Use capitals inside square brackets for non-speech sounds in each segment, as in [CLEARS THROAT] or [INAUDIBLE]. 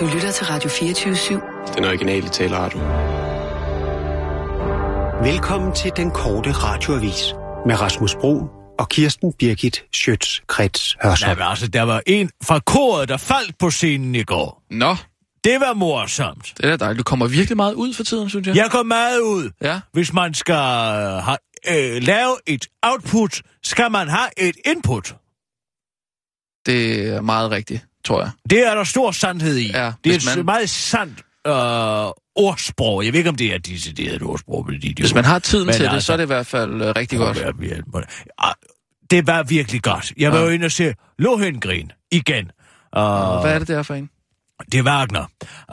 Du lytter til Radio 24-7. Den originale taleradio. Velkommen til den korte radioavis med Rasmus Bro og Kirsten Birgit Schøtz-Krets Hørsholm. Nej, altså, der var en fra koret, der faldt på scenen i går. Nå, Det var morsomt. det er dejligt. Du kommer virkelig meget ud for tiden, synes jeg. Jeg kom meget ud. Ja. Hvis man skal øh, have, øh, lave et output, skal man have et input. Det er meget rigtigt, tror jeg. Det er der stor sandhed i. Ja, det er hvis et man- meget sandt øh, ordsprog. Jeg ved ikke, om det er decideret ordsprog. Fordi det Hvis man har tiden Men til det, altså- så er det i hvert fald uh, rigtig godt. Ah, Det var virkelig godt. Jeg var Ja. jo inde og se Lohengrin igen. Uh, Hvad er det der for en? Det er Wagner.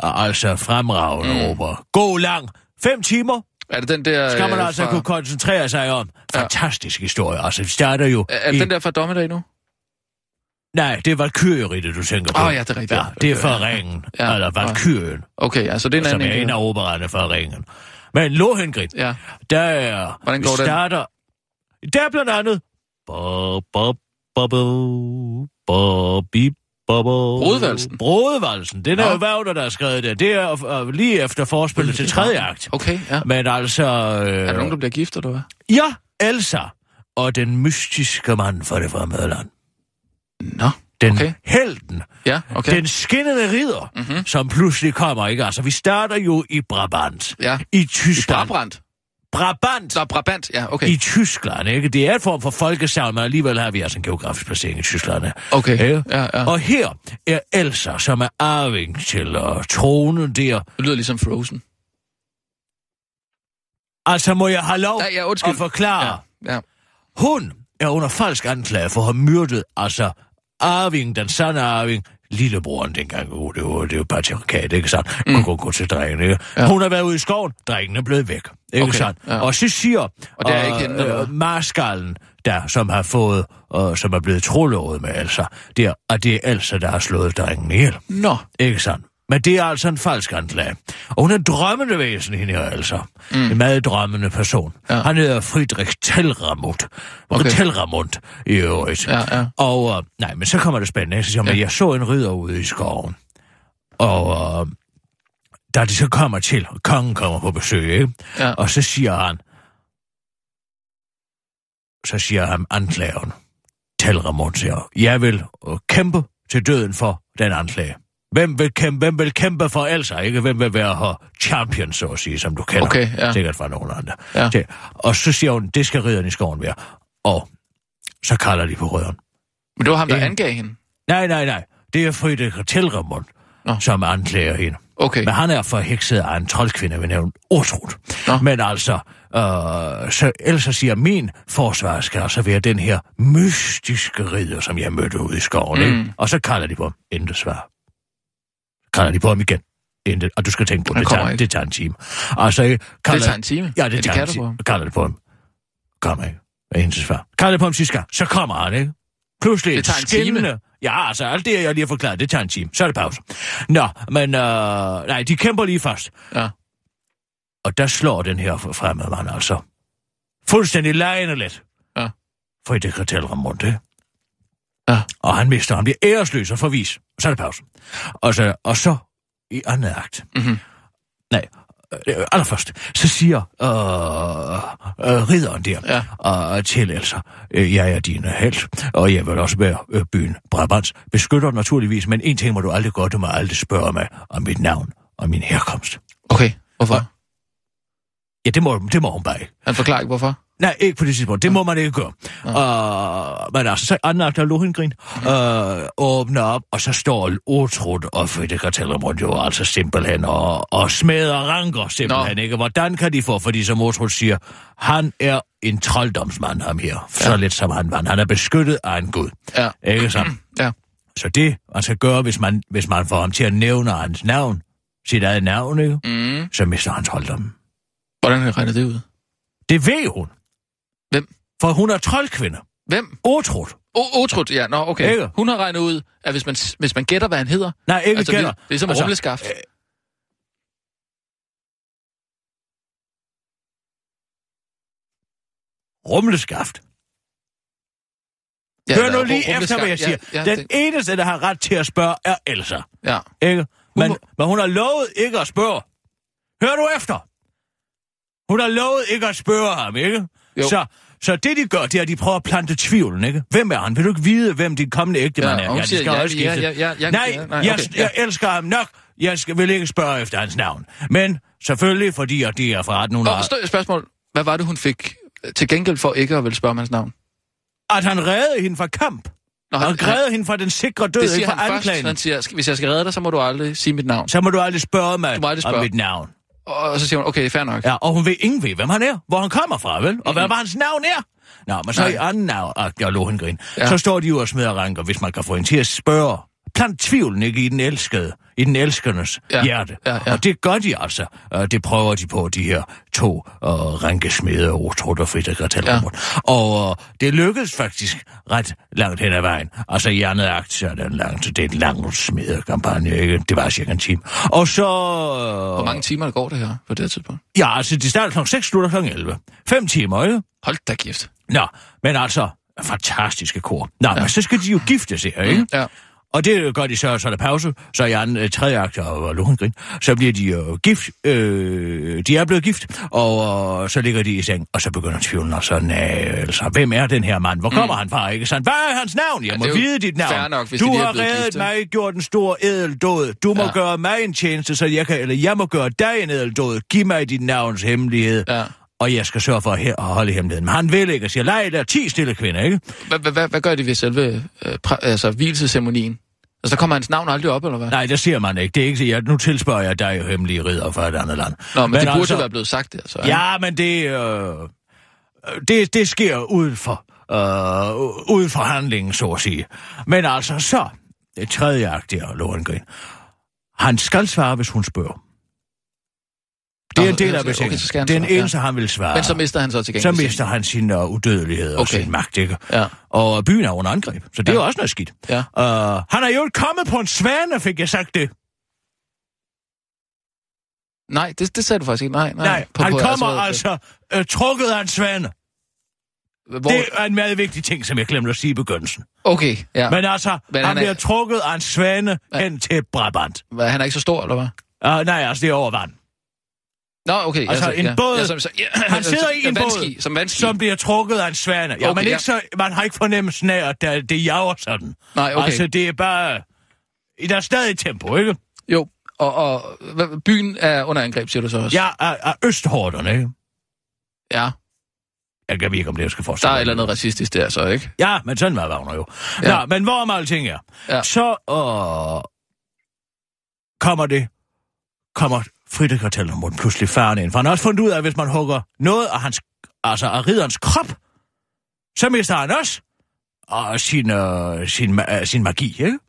Uh, altså fremragende mm. opera. God lang. Fem timer Er det den der... skal man øh, altså fra... kunne koncentrere sig om. Ja. Fantastisk historie. Altså, vi starter jo... Er, er det i... den der fra dommedag nu? Nej, det er Valkyrie, du tænker på. Åh, ja, det er rigtigt. Ja, det er fra. Ringen. Ja, Eller. Valkyrien, Okay, altså det er en som anden er en af opererne fra Ringen. Men Lohengrin, Ja. der er... Hvordan går den? starter... Der er blandt andet... Brudevalsen? Brudevalsen. Den er jo Wagner, der har skrevet det. Det er uh, lige efter forspillet til tredje akt. Okay, ja. Men altså... Øh, Er der nogen, der bliver gift, eller hvad? Ja, Elsa og den mystiske mand fra det fremmede land. Nå, Den Okay. helten, ja, okay. den skinnende ridder, Mhm. mm-hmm. som pludselig kommer, ikke? Altså, vi starter jo i Brabant, Ja. i I Tyskland. Brabrand. Brabant Nå, Brabant, ja, okay. i Tyskland, ikke? Det er en form for folkesavn, men alligevel har vi altså en geografisk placering i Tyskland. Okay, Ikke? ja, ja. Og her er Elsa, som er arving til uh, tronen der. Det lyder ligesom Frozen. Altså, må jeg have lov Ja, ja, undskyld. at forklare? Ja, ja. Hun er under falsk anklage for at have myrdet, altså Arving, den sande Arving, lillebroren dengang. Oh, det var, det var patriarkat, ikke sandt? Mm. Kunne gå, til drengen, ikke? Ja. Hun har været ude i skoven, drengen er blevet væk, ikke Okay, sandt? ja. Og så siger Og det er ikke hende, eller hvad? marskallen, der, som har fået, og som er blevet trolovet med Elsa, det er, at det er Elsa, der har slået drengen ihjel. Nå, Ikke sandt? Men det er altså en falsk anklage. Og hun er en drømmende væsen, hende altså. Mm. En meget drømmende person. Ja. Han hedder Friedrich Telramund. Okay. Telramund i øvrigt. Ja, ja. Og øh, nej, men så kommer det spændende. Så siger Ja. jeg så en ridder ude i skoven. Og øh, da de så kommer til, og kongen kommer på besøg, ikke? Ja. og så siger han, så siger han anklageren, Telramund siger, jeg vil øh, kæmpe til døden for den anklage. Hvem vil kæmpe, hvem vil kæmpe for Elsa, ikke? Hvem vil være her champion, så at sige, som du kender? Okay, ja. Sikkert fra nogle andre. Ja. Det. Og så siger hun, det skal ridderen i skoven være. Og så kalder de på rødderen. men det var ham, der Ikke? angav hende. Nej, nej, nej. Det er Friedrich Telramund, Nå. som anklager hende. Okay, Men han er forhekset af en troldkvinde ved navn Ortrud. Nå. Men altså, øh, så Elsa siger, min forsvar skal altså være den her mystiske ridder, som jeg mødte ude i skoven. Mm. Ikke? Og så kalder de på ham. Intet svar. Kalder de på ham igen. Intet. Og du skal tænke på, det tager, ikke. det tager en time. Altså, ikke? det kalder, tager en time. Ja, det de tager kan en det time. Kalder det på ham. Kommer ikke. Intet svar. Kalder det på ham sidste gang. Så kommer han, ikke? Pludselig Det tager en time. Ja, altså alt det, jeg lige har forklaret, det tager en time. Så er det pause. Nå, men øh, nej, de kæmper lige først. Ja. Og der slår den her fremmede mand altså. Fuldstændig lejende let. Ja. For det kan tælle Ramon det. Ja. Og han mister, han bliver æresløs og forvis. Så er det pause. Og så, og så i anden akt. Mhm. Nej, øh, allerførst, så siger øh, øh, ridderen der Ja. øh, til Elsa, øh, jeg er din held, og jeg vil også være øh, byen Brabants beskytter naturligvis, men en ting må du aldrig gøre, du må aldrig spørge mig om mit navn og min herkomst. Okay, hvorfor? Og- Ja, det må, det må hun bare ikke. Han forklarer ikke, hvorfor. Nej, ikke på det tidspunkt. Det må man ikke gøre. Uh, men altså, så af Lohengrin uh, åbner op, og så står Otrud og Friedrich Tellermund jo altså simpelthen og, og smadrer ranker simpelthen, Nå. ikke? Hvordan kan de få? Fordi som Otrud siger, han er en trolddomsmand, ham her. Så Ja. lidt som han var. Han er beskyttet af en gud. Ja. Ikke så? [CLEARS THROAT] Ja. Så det, man skal gøre, hvis man, hvis man får ham til at nævne hans navn, sit eget navn, ikke? Mm. så mister han trolddom. Hvordan har regnet det ud? Det ved hun. For hun er troldkvinde. Hvem? Otrud. O- Otrud, ja, nå, okay. Ikke? Hun har regnet ud, at hvis man, hvis man gætter, hvad han hedder... Nej, ikke altså, gætter. Det, det er som Altså, rumleskaft. Rumleskaft. Ja, Hør nu lige efter, hvad jeg siger. Ja, ja, Den det, eneste, der har ret til at spørge, er Elsa. ja. Ikke? Men, må- men hun har lovet ikke at spørge. Hør du efter? Hun har lovet ikke at spørge ham, ikke? Jo. Så, så det, de gør, det er, at de prøver at plante tvivlen, ikke? Hvem er han? Vil du ikke vide, hvem din kommende ægtemand Ja, er? hun de skal ja, også ja, ja, ja, ja, nej, ja, nej, jeg, okay, ja. jeg elsker ham nok. Jeg skal, vil ikke spørge efter hans navn. Men selvfølgelig, fordi at det er fra 1800... Og spørgsmål. Hvad var det, hun fik øh, til gengæld for ikke at ville spørge om hans navn? At han reddede hende fra kamp. Nå, Og reddede hende fra den sikre død, ikke fra han først. anklagen. Han siger, "Skal- hvis jeg skal redde dig, så må du aldrig sige mit navn. Så må du aldrig spørge mig Du må aldrig om spørge. mit navn. Og så siger hun, okay, fair nok. Ja, og hun ved ingen ved, hvem han er, hvor han kommer fra, vel? Og hvad var hans navn er? Nå, men så Nej. i anden navn, og jeg lå hende grin, Ja. så står de jo og smider ranker, hvis man kan få hende til at spørge. Plant tvivlen ikke i den elskede, i den elskernes Ja. hjerte. Ja, ja. Og det gør de altså. Og det prøver de på, de her to uh, rankesmede, Otrud og Frida Gratellemund. Ja. Og uh, det lykkedes faktisk ret langt hen ad vejen. Altså i andet akt, så er det en lang, det er en lang smedekampagne, ikke? Det var cirka en time. Og så... Uh, Hvor mange timer går det her på det her tidspunkt? Ja, altså, de starter kl. 6, slutter kl. 11. Fem timer, ikke? Hold da gift. Nå, men altså, fantastiske kor. Nå, ja. men så skal de jo gifte sig, ikke? Ja. Og det gør de så, så er der pause, så i anden øh, tredje akt, og Lohengrin, så bliver de jo gift, øh, de er blevet gift, og øh, så ligger de i seng, og så begynder tvivlen, og så, nej, altså, hvem er den her mand? Hvor kommer mm. han fra, ikke sandt? Hvad er hans navn? Jeg må vide dit navn. nok, du de har reddet gift, mig, gjort en stor edeldåd. Du må ja. gøre mig en tjeneste, så jeg kan, eller jeg må gøre dig en edeldåd. Giv mig dit navns hemmelighed. Ja. Og jeg skal sørge for at, he- at holde hemmeligheden. Men han vil ikke, og siger, lej, der er 10 stille kvinder, ikke? Hvad, gør de ved selve øh, altså, hvilesceremonien? Altså, der kommer hans navn aldrig op, eller hvad? Nej, det siger man ikke. Det er ikke jeg, nu tilspørger jeg dig hemmelige ridder fra et andet land. Nå, men, men det burde altså, være blevet sagt, altså. Ja, men det, øh, det, det sker uden for, øh, uden for handlingen, så at sige. Men altså så, det tredje akt der, Lohengrin. Han skal svare, hvis hun spørger. Det er en del okay, af okay, betingelsen. så er den ja. eneste, han vil svare. Men så mister han så til så gengæld. mister han sin uh, udødelighed og Okay. sin magt, ikke? Ja. Og byen er under angreb, så det er Ja. jo også noget skidt. Ja. Uh, han er jo kommet på en svane, fik jeg sagt det. Nej, det, det sagde du faktisk ikke. Nej, nej. Nej, På- han på- kommer altså, altså øh, trukket af en svane. Hvor, Det er en meget vigtig ting, som jeg glemte at sige i begyndelsen. Okay, ja. Men altså, Men han, han er- bliver trukket af en svane Ja. hen til Brabant. Hvad, han er ikke så stor, eller hvad? Uh, nej, altså, det er over vand. Nå, okay. Altså, en ja. båd- Ja, som, så, ja, [LAUGHS] Han sidder i en vandski, båd, Som vandski. som bliver trukket af en svane. Ja, Okay, men ja. ikke så, man har ikke fornemmelsen af, at der, det jager sådan. Nej, okay. Altså, det er bare... Der er stadig tempo, ikke? Jo, og, og byen er under angreb, siger du så også? Ja, af, af østhårderne, ikke? Ja, Jeg kan ikke, om det jeg skal der forestille er et eller andet racistisk der, så ikke? Ja, men sådan var Wagner jo. Ja. Ja. Nå, men hvorom alting er, Ja. så øh, kommer det, kommer Frida Kartellermund pludselig færdig ind. For han har også fundet ud af, at hvis man hugger noget af, hans, altså af ridderens krop, så mister han også og sin, øh, sin, øh, sin magi, ikke?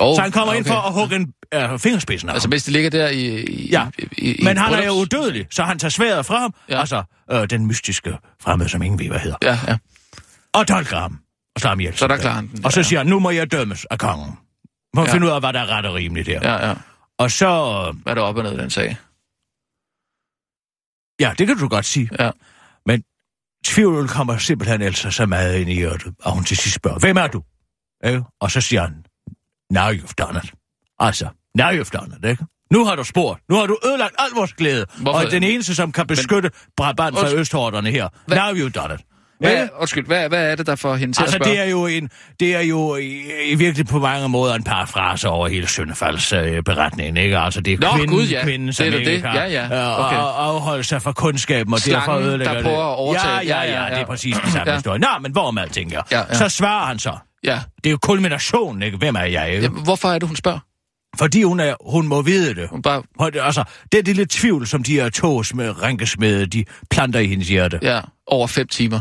Oh, Så han kommer okay. ind for at hugge en øh, fingerspidsen af Altså, ham. hvis det ligger der i... i Ja. i, i, Men han er jo udødelig, så han tager sværet fra ham, Ja. altså øh, den mystiske fremmede, som ingen ved, hvad hedder, Ja, ja. og dolker ham og slår ham ihjel. Så der klarer han den. Og så siger han, nu må jeg dømmes af kongen. Må Ja. finde ud af, hvad der er ret og rimeligt her. Ja. Ja, ja. Og så, øh, Hvad er der op og ned i den sag? Ja, det kan du godt sige. Ja. Men tvivlen kommer simpelthen altså så meget ind i hjertet, og hun til sidst spørger, hvem er du? Ikke? Og så siger han, now you've done it. Altså, now you've done it, ikke? Nu har du spurgt. Nu har du ødelagt al vores glæde. Hvorfor- Og den eneste, som kan beskytte Brabant fra Undskyld. østhårderne her. Hvad- Now you've done it. Hvad, Ikke? undskyld, hvad, hvad er det, der får hende til Altså, at spørge? det er jo, en, det er jo i, i virkelig på mange måder en parafrase over hele Søndefalds øh, beretningen, ikke? Altså, det er Nå, kvinden, gud, ja. kvinden som Det er ikke det. kan Ja, ja. øh, Okay. og afholde sig fra kundskaben, og Slangen, derfor ødelægger der det. prøver at overtage. Ja, ja, Ja, ja, ja, ja, det ja. er præcis den samme Ja. historie. Nå, men hvor med alting. Ja, ja. Så svarer han så. Ja. Det er jo kulminationen, ikke? Hvem er jeg, ikke? Jamen, hvorfor er det, hun spørger? Fordi hun, er, hun må vide det. Hun bare, Altså, det er det lidt tvivl, som de her to med rænkesmede, de planter i hendes hjerte. ja, over fem timer.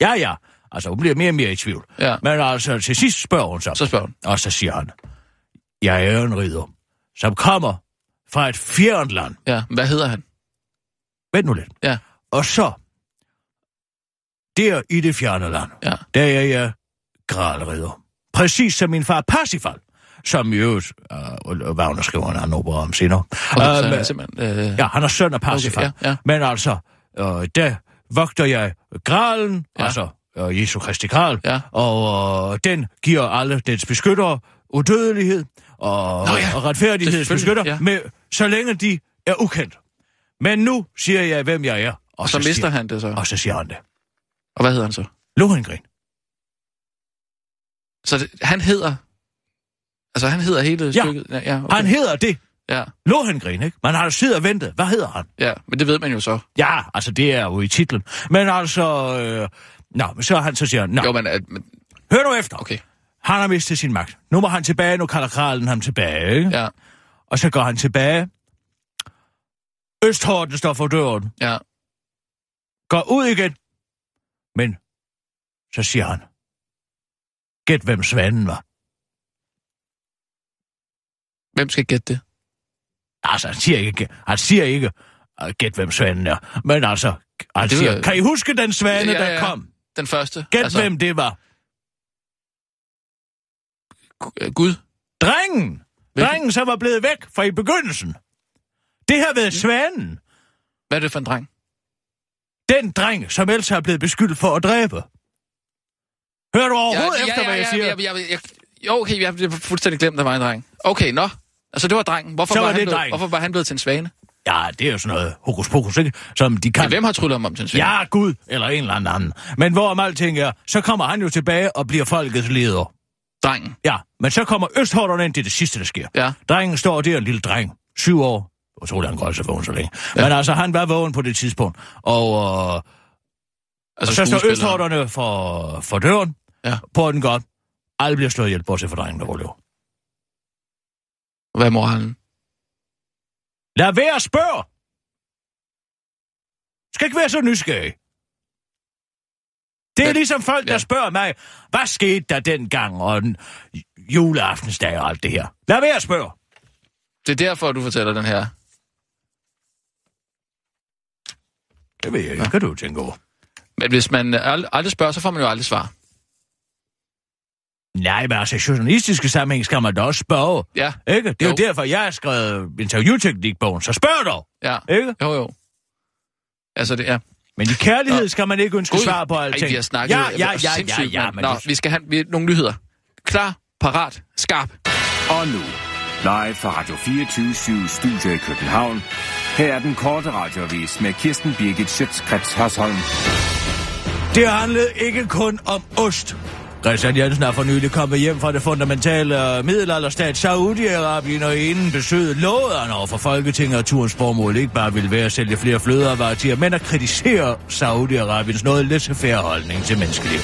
Ja, ja. Altså, hun bliver mere og mere i tvivl. Ja. Men altså, til sidst spørger hun så. Så spørger hun. Og så siger han, jeg er en ridder, som kommer fra et fjernt land. Ja, hvad hedder han? Vent nu lidt. Ja. Og så, der i det fjerne land, Ja. der er jeg gralridder. Præcis som min far Parsifal, som jo, uh, Wagner skriver en anden opera om senere. Okay, så Øh, er men- simpelthen... Øh, Ja, han er søn af Parsifal. Okay, ja, ja. Men altså, øh, der vogter jeg gralen, Ja. ja. altså øh, Jesu Kristi gral, Ja. og øh, den giver alle dens beskyttere udødelighed, og, Nå ja, og retfærdighedsbeskytter, selvfølgelig, med, så længe de er ukendt. Men nu siger jeg, hvem jeg er. Og, Og så mister siger, han det så. Og så siger han det. Og hvad hedder han så? Lohengrin. Så det, han hedder... Altså, han hedder hele Ja. stykket? Ja, ja, okay. Han hedder det. Ja, Lohengrin, ikke? Man har jo siddet og ventet. Hvad hedder han? ja, men det ved man jo så. Ja, altså det er jo i titlen. Men altså... Øh, nå, men så, han, så siger. Nå, Jo, men, at- men hør nu efter. okay. Han har mistet sin magt. Nu må han tilbage, nu kalder krallen ham tilbage, ikke? Ja, Og så går han tilbage. Østhorden står for døren. ja. Går ud igen. Men så siger han, gæt hvem svanen var. Hvem skal gætte det? Altså, han siger ikke, han siger ikke, uh, gæt hvem svanen er. Men altså, han Det siger, var- kan I huske den svane, Ja, ja, der ja. kom? Den første? Gæt altså... hvem det var. øh, Gud? Drengen! Hvilken- Drengen, som var blevet væk fra i begyndelsen. Det har været svanen. Hvad er det for en dreng? Den dreng, som ellers er blevet beskyldt for at dræbe. Hører du overhovedet efter, hvad jeg siger? Jeg, jeg, jeg, jo, okay, jeg har fuldstændig glemt, der var en dreng. Okay, nå. Altså, det var drengen. Hvorfor, Så var, var han det blevet, drengen. hvorfor var han blevet til en svane? Ja, det er jo sådan noget hokus pokus, ikke? Som de kan... Men hvem har tryllet ham om til en svane? Ja, Gud, eller en eller anden. Men hvorom alting er, så kommer han jo tilbage og bliver folkets leder. Drengen. Ja, men så kommer Østhorderne ind til det sidste, der sker. Ja. Drengen står der, en lille dreng, syv år. Jeg tror, han godt så vågen så længe. Ja. Men altså, han var vågen på det tidspunkt. Og, øh, og Altså, så står. Østhorderne for, for døren. Ja. På den godt. Alle bliver slået ihjel, bortset fra drengen, der overlever. Hvad er moralen? Lad være at spørge! Skal ikke være så nysgerrig. Det er Men- ligesom folk, der ja. spørger mig, hvad skete der dengang, og den juleaftensdag og alt det her. Lad være at spørge. Det er derfor, du fortæller den her. Det ved jeg ikke. Kan du tænke over? Men hvis man ald- aldrig spørger, så får man jo aldrig svar. Nej, men altså, i journalistiske sammenhæng skal man da også spørge. Ja, Ikke? Det er jo, Jo. derfor, jeg har skrevet interviewteknikbogen, så spørg dog. ja. Ikke? Jo, jo. Altså, det er... Men i kærlighed Nå. skal man ikke ønske Gud, svar på alting. Ej, vi har snakket ja, ja, ja, ja, ja, mand. men Nå, du- vi skal have vi, nogle nyheder. Klar, parat, skarp. Og nu, live fra Radio 24 Studio i København. Her er den korte radiovis med Kirsten Birgit Schøtzgrads Hasholm. Det handlede ikke kun om ost. Christian Jensen er for nylig kommet hjem fra det fundamentale øh, middelalderstat Saudi-Arabien, og inden besøget lovede han over for Folketinget, at turens formål ikke bare ville være at sælge flere flødeavarer men at kritisere Saudi-Arabiens noget laissez holdning til menneskeliv.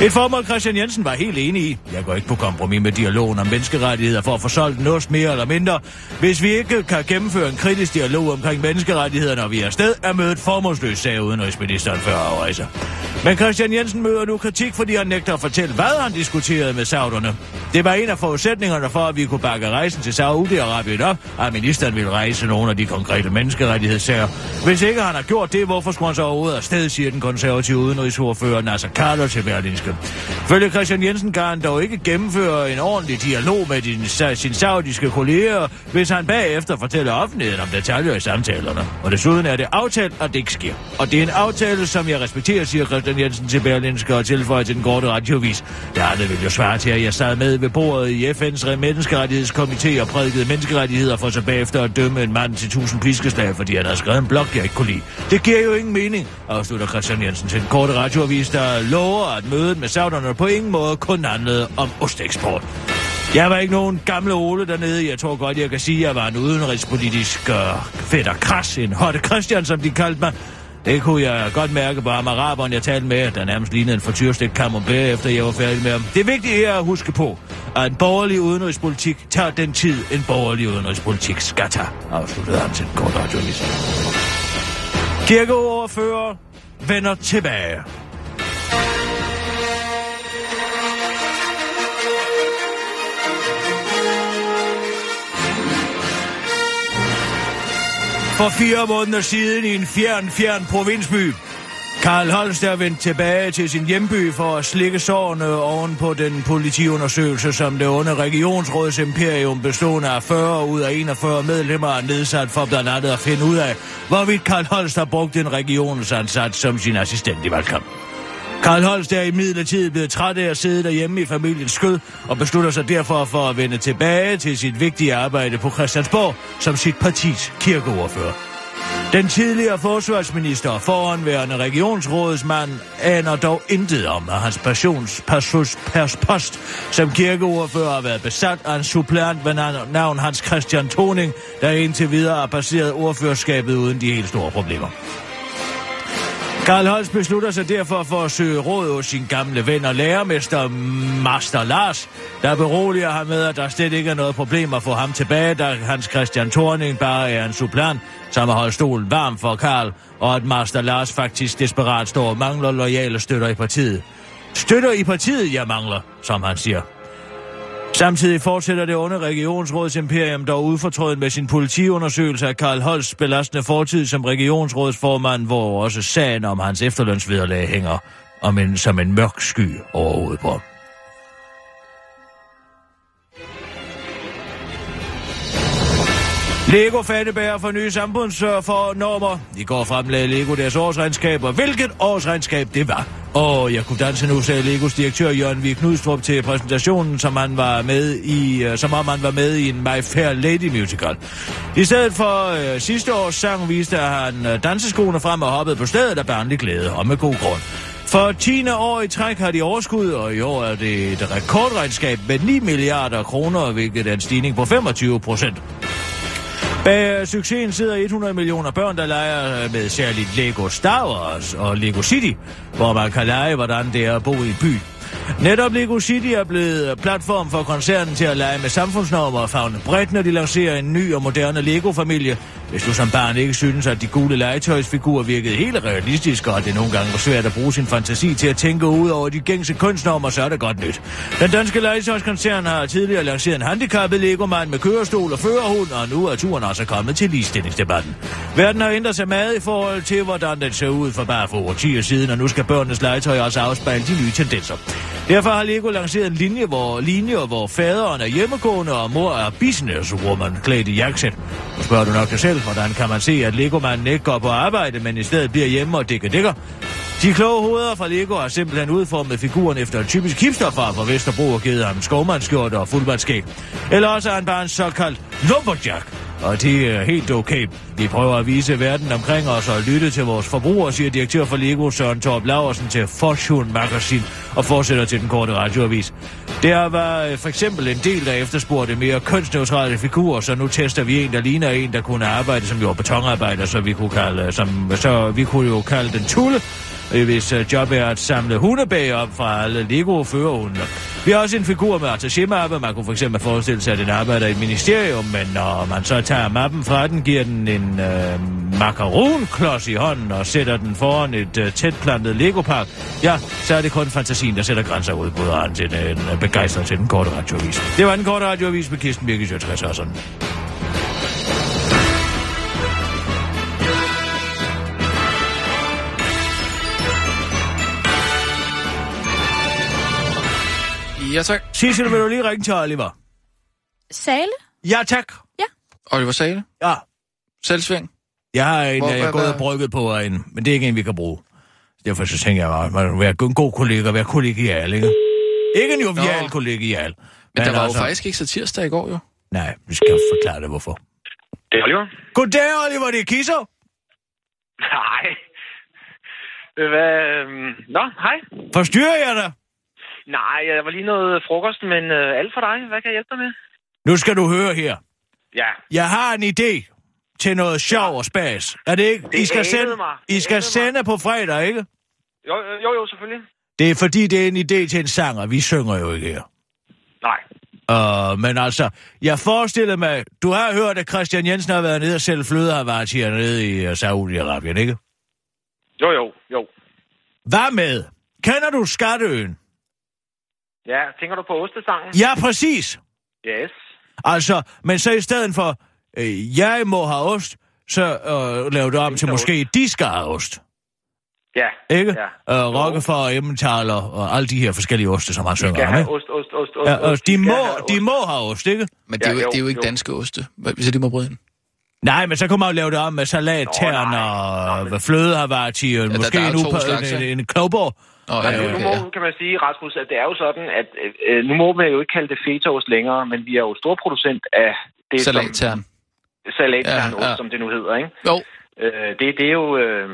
Et formål Christian Jensen var helt enig i. Jeg går ikke på kompromis med dialogen om menneskerettigheder for at få solgt en ost mere eller mindre. Hvis vi ikke kan gennemføre en kritisk dialog omkring menneskerettigheder, når vi er afsted, er mødet formålsløst, sagde udenrigsministeren før afrejse. Men Christian Jensen møder nu kritik, fordi han nægter at fortælle, hvad han diskuterede med sauderne. Det var en af forudsætningerne for, at vi kunne bakke rejsen til Saudi-Arabien op, at ministeren ville rejse nogle af de konkrete menneskerettighedssager. Hvis ikke han har gjort det, hvorfor skulle han så overhovedet afsted, siger den konservative udenrigsordfører Nasser Carter til Berlinske. Følge Christian Jensen kan han dog ikke gennemføre en ordentlig dialog med din, sin saudiske kolleger, hvis han bagefter fortæller offentligheden om detaljer i samtalerne. Og desuden er det aftalt, at det ikke sker. Og det er en aftale, som jeg respekterer, siger Christian Jensen til Berlinske og tilføjer til den korte radiovis. Det andet vil jo svare til, at jeg sad med ved bordet i FN's menneskerettighedskomité og prædikede menneskerettigheder for så bagefter at dømme en mand til tusind piskeslag, fordi han havde skrevet en blog, jeg ikke kunne lide. Det giver jo ingen mening, afslutter Christian Jensen til den korte radioavis, der lover, at mødet med sauderne på ingen måde kun handlede om osteksport. Jeg var ikke nogen gamle Ole dernede. Jeg tror godt, jeg kan sige, at jeg var en udenrigspolitisk øh, fedt fætter kras, en Hotte Christian, som de kaldte mig. Det kunne jeg godt mærke på amaraberen, jeg talte med, der nærmest lignede en fortyrstegt camembert, efter jeg var færdig med ham. Det vigtige er at huske på, at en borgerlig udenrigspolitik tager den tid, en borgerlig udenrigspolitik skal tage, afsluttede han til den radioavis. Kirkeoverfører vender tilbage. For fire måneder siden i en fjern, fjern provinsby. Karl Holst er vendt tilbage til sin hjemby for at slikke sårene oven på den politiundersøgelse, som det under regionsrådets imperium bestående af 40 ud af 41 medlemmer er nedsat for blandt andet at finde ud af, hvorvidt Karl Holst har brugt en regionsansat som sin assistent i valgkampen. Karl Holst er i midlertid blevet træt af at sidde derhjemme i familiens skød, og beslutter sig derfor for at vende tilbage til sit vigtige arbejde på Christiansborg som sit partis kirkeordfører. Den tidligere forsvarsminister og foranværende regionsrådsmand aner dog intet om, at hans passions, passus, pers post som kirkeordfører har været besat af en suppleant ved navn Hans Christian Toning, der indtil videre har passeret ordførerskabet uden de helt store problemer. Karl Holst beslutter sig derfor for at søge råd hos sin gamle ven og lærermester Master Lars, der beroliger ham med, at der slet ikke er noget problem at få ham tilbage, da Hans Christian Thorning bare er en supplant, som har holdt stolen varm for Karl, og at Master Lars faktisk desperat står og mangler lojale støtter i partiet. Støtter i partiet, jeg mangler, som han siger. Samtidig fortsætter det under regionsrådets imperium dog udfortrøden med sin politiundersøgelse af Karl Holsts belastende fortid som regionsrådsformand, hvor også sagen om hans efterlønsvederlag hænger om en, som en mørk sky over hovedet på ham. Lego Fannebær for nye samfundsfornormer. I går fremlagde Lego deres årsregnskab, og hvilket årsregnskab det var. Og jeg kunne danse nu, sagde Legos direktør Jørgen Vig Knudstrup til præsentationen, som, han var med i, øh, som om han var med i en My Fair Lady musical. I stedet for øh, sidste års sang viste han øh, danseskoene frem og hoppede på stedet af barnlig glæde, og med god grund. For 10. år i træk har de overskud, og i år er det et rekordregnskab med 9 milliarder kroner, hvilket er en stigning på 25 procent. Bag succesen sidder 100 millioner børn, der leger med særligt Lego Star Wars og Lego City, hvor man kan lege, hvordan det er at bo i en by. Netop Lego City er blevet platform for koncernen til at lege med samfundsnormer og fagne bredt, når de lancerer en ny og moderne Lego-familie. Hvis du som barn ikke synes, at de gule legetøjsfigurer virkede helt realistiske, og det nogle gange var svært at bruge sin fantasi til at tænke ud over de gængse kunstnormer, så er det godt nyt. Den danske legetøjskoncern har tidligere lanceret en handicappet Lego-mand med kørestol og førerhund, og nu er turen også kommet til ligestillingsdebatten. Verden har ændret sig meget i forhold til, hvordan den ser ud for bare for årtier siden, og nu skal børnenes legetøj også afspejle de nye tendenser. Derfor har Lego lanceret en linje, hvor, linje, hvor faderen er hjemmegående og mor er businesswoman klædt i jakkesæt. Nu spørger du nok dig selv, hvordan kan man se, at Lego-manden ikke går på arbejde, men i stedet bliver hjemme og dækker dækker? De kloge hoveder fra Lego har simpelthen udformet figuren efter en typisk hipsterfar fra Vesterbro og givet ham skovmandskjorte og fuldmandskæg. Eller også er han bare en såkaldt lumberjack, og det er helt okay. Vi prøver at vise verden omkring os og lytte til vores forbrugere, siger direktør for Lego Søren Torp Laversen til Fortune Magazine og fortsætter til den korte radioavis. Der var øh, for eksempel en del, der efterspurgte mere kønsneutrale figurer, så nu tester vi en, der ligner en, der kunne arbejde som jo betonarbejder, så vi kunne, kalde, øh, som, så vi kunne jo kalde den Tulle, Øh, hvis øh, job er at samle hundebag op fra alle lego førerhunde. Vi har også en figur med attaché-mappe. Man kunne for eksempel forestille sig, at den arbejder i et ministerium, men når man så tager mappen fra den, giver den en øh, makaronklods i hånden og sætter den foran et øh, tætplantet Lego-park, ja, så er det kun fantasien, der sætter grænser ud, både han til den øh, begejstret til den korte radioavis. Det var den korte radioavis med Kirsten Birgit Sjøtskreds og sådan. Ja, tak. Sissel, vil du lige ringe til Oliver? Sale? Ja, tak. Oliver Sale. Ja. Selvsving. Jeg har en, Hvor- jeg er gået og brygget på en, men det er ikke en, vi kan bruge. Derfor så tænker jeg, at man vil være en god kollega, være kollegial, ikke? Ikke en jovial kollegial. Men der var jo faktisk ikke så tirsdag i går, jo. Nej, vi skal forklare det, hvorfor. Det er Oliver. Goddag, Oliver, det er Kisser. Nej. Hvad? øhm, Nå, hej. Forstyrrer jeg dig? Nej, jeg var lige noget frokost, men øh, alt for dig. Hvad kan jeg hjælpe dig med? Nu skal du høre her. Ja. Jeg har en idé til noget sjov og spas. Er det ikke? Det I skal, sende, mig. I skal sende på fredag, ikke? Jo, jo, jo, selvfølgelig. Det er fordi, det er en idé til en sang, og vi synger jo ikke her. Nej. Uh, men altså, jeg forestiller mig, du har hørt, at Christian Jensen har været nede og sælge flødehavartier nede i uh, Saudi-Arabien, ikke? Jo, jo, jo. Hvad med? Kender du Skatteøen? Ja, tænker du på ostesangen? Ja, præcis. Yes. Altså, men så i stedet for, øh, jeg må have ost, så øh, lav det om til ost. måske, de skal have ost. Ja. Ikke? Ja. Øh, Rockefeller, Emmentaler og alle de her forskellige oste, som han De synger om, ikke? ost, ost, ost, ost. Ja, ost. de, skal må, de ost. må have ost, ikke? Men det er, Ja, jo, jo, det er jo ikke jo. danske oste, hvis de må bryde ind. Nej, men så kunne man jo lave det om med salat, Nå, tern og Nå, men- flødehavarti, og der- måske der er en, upa- en, en, en klogborg. Åh, Altså, ja, nu okay, må, ja. kan man sige, Rasmus, at det er jo sådan, at øh, nu må man jo ikke kalde det fetaost længere, men vi er jo storproducent af det, Salattern. som salattern Ja, ja. som det nu hedder, ikke? Jo. Øh, det, det er jo... Øh,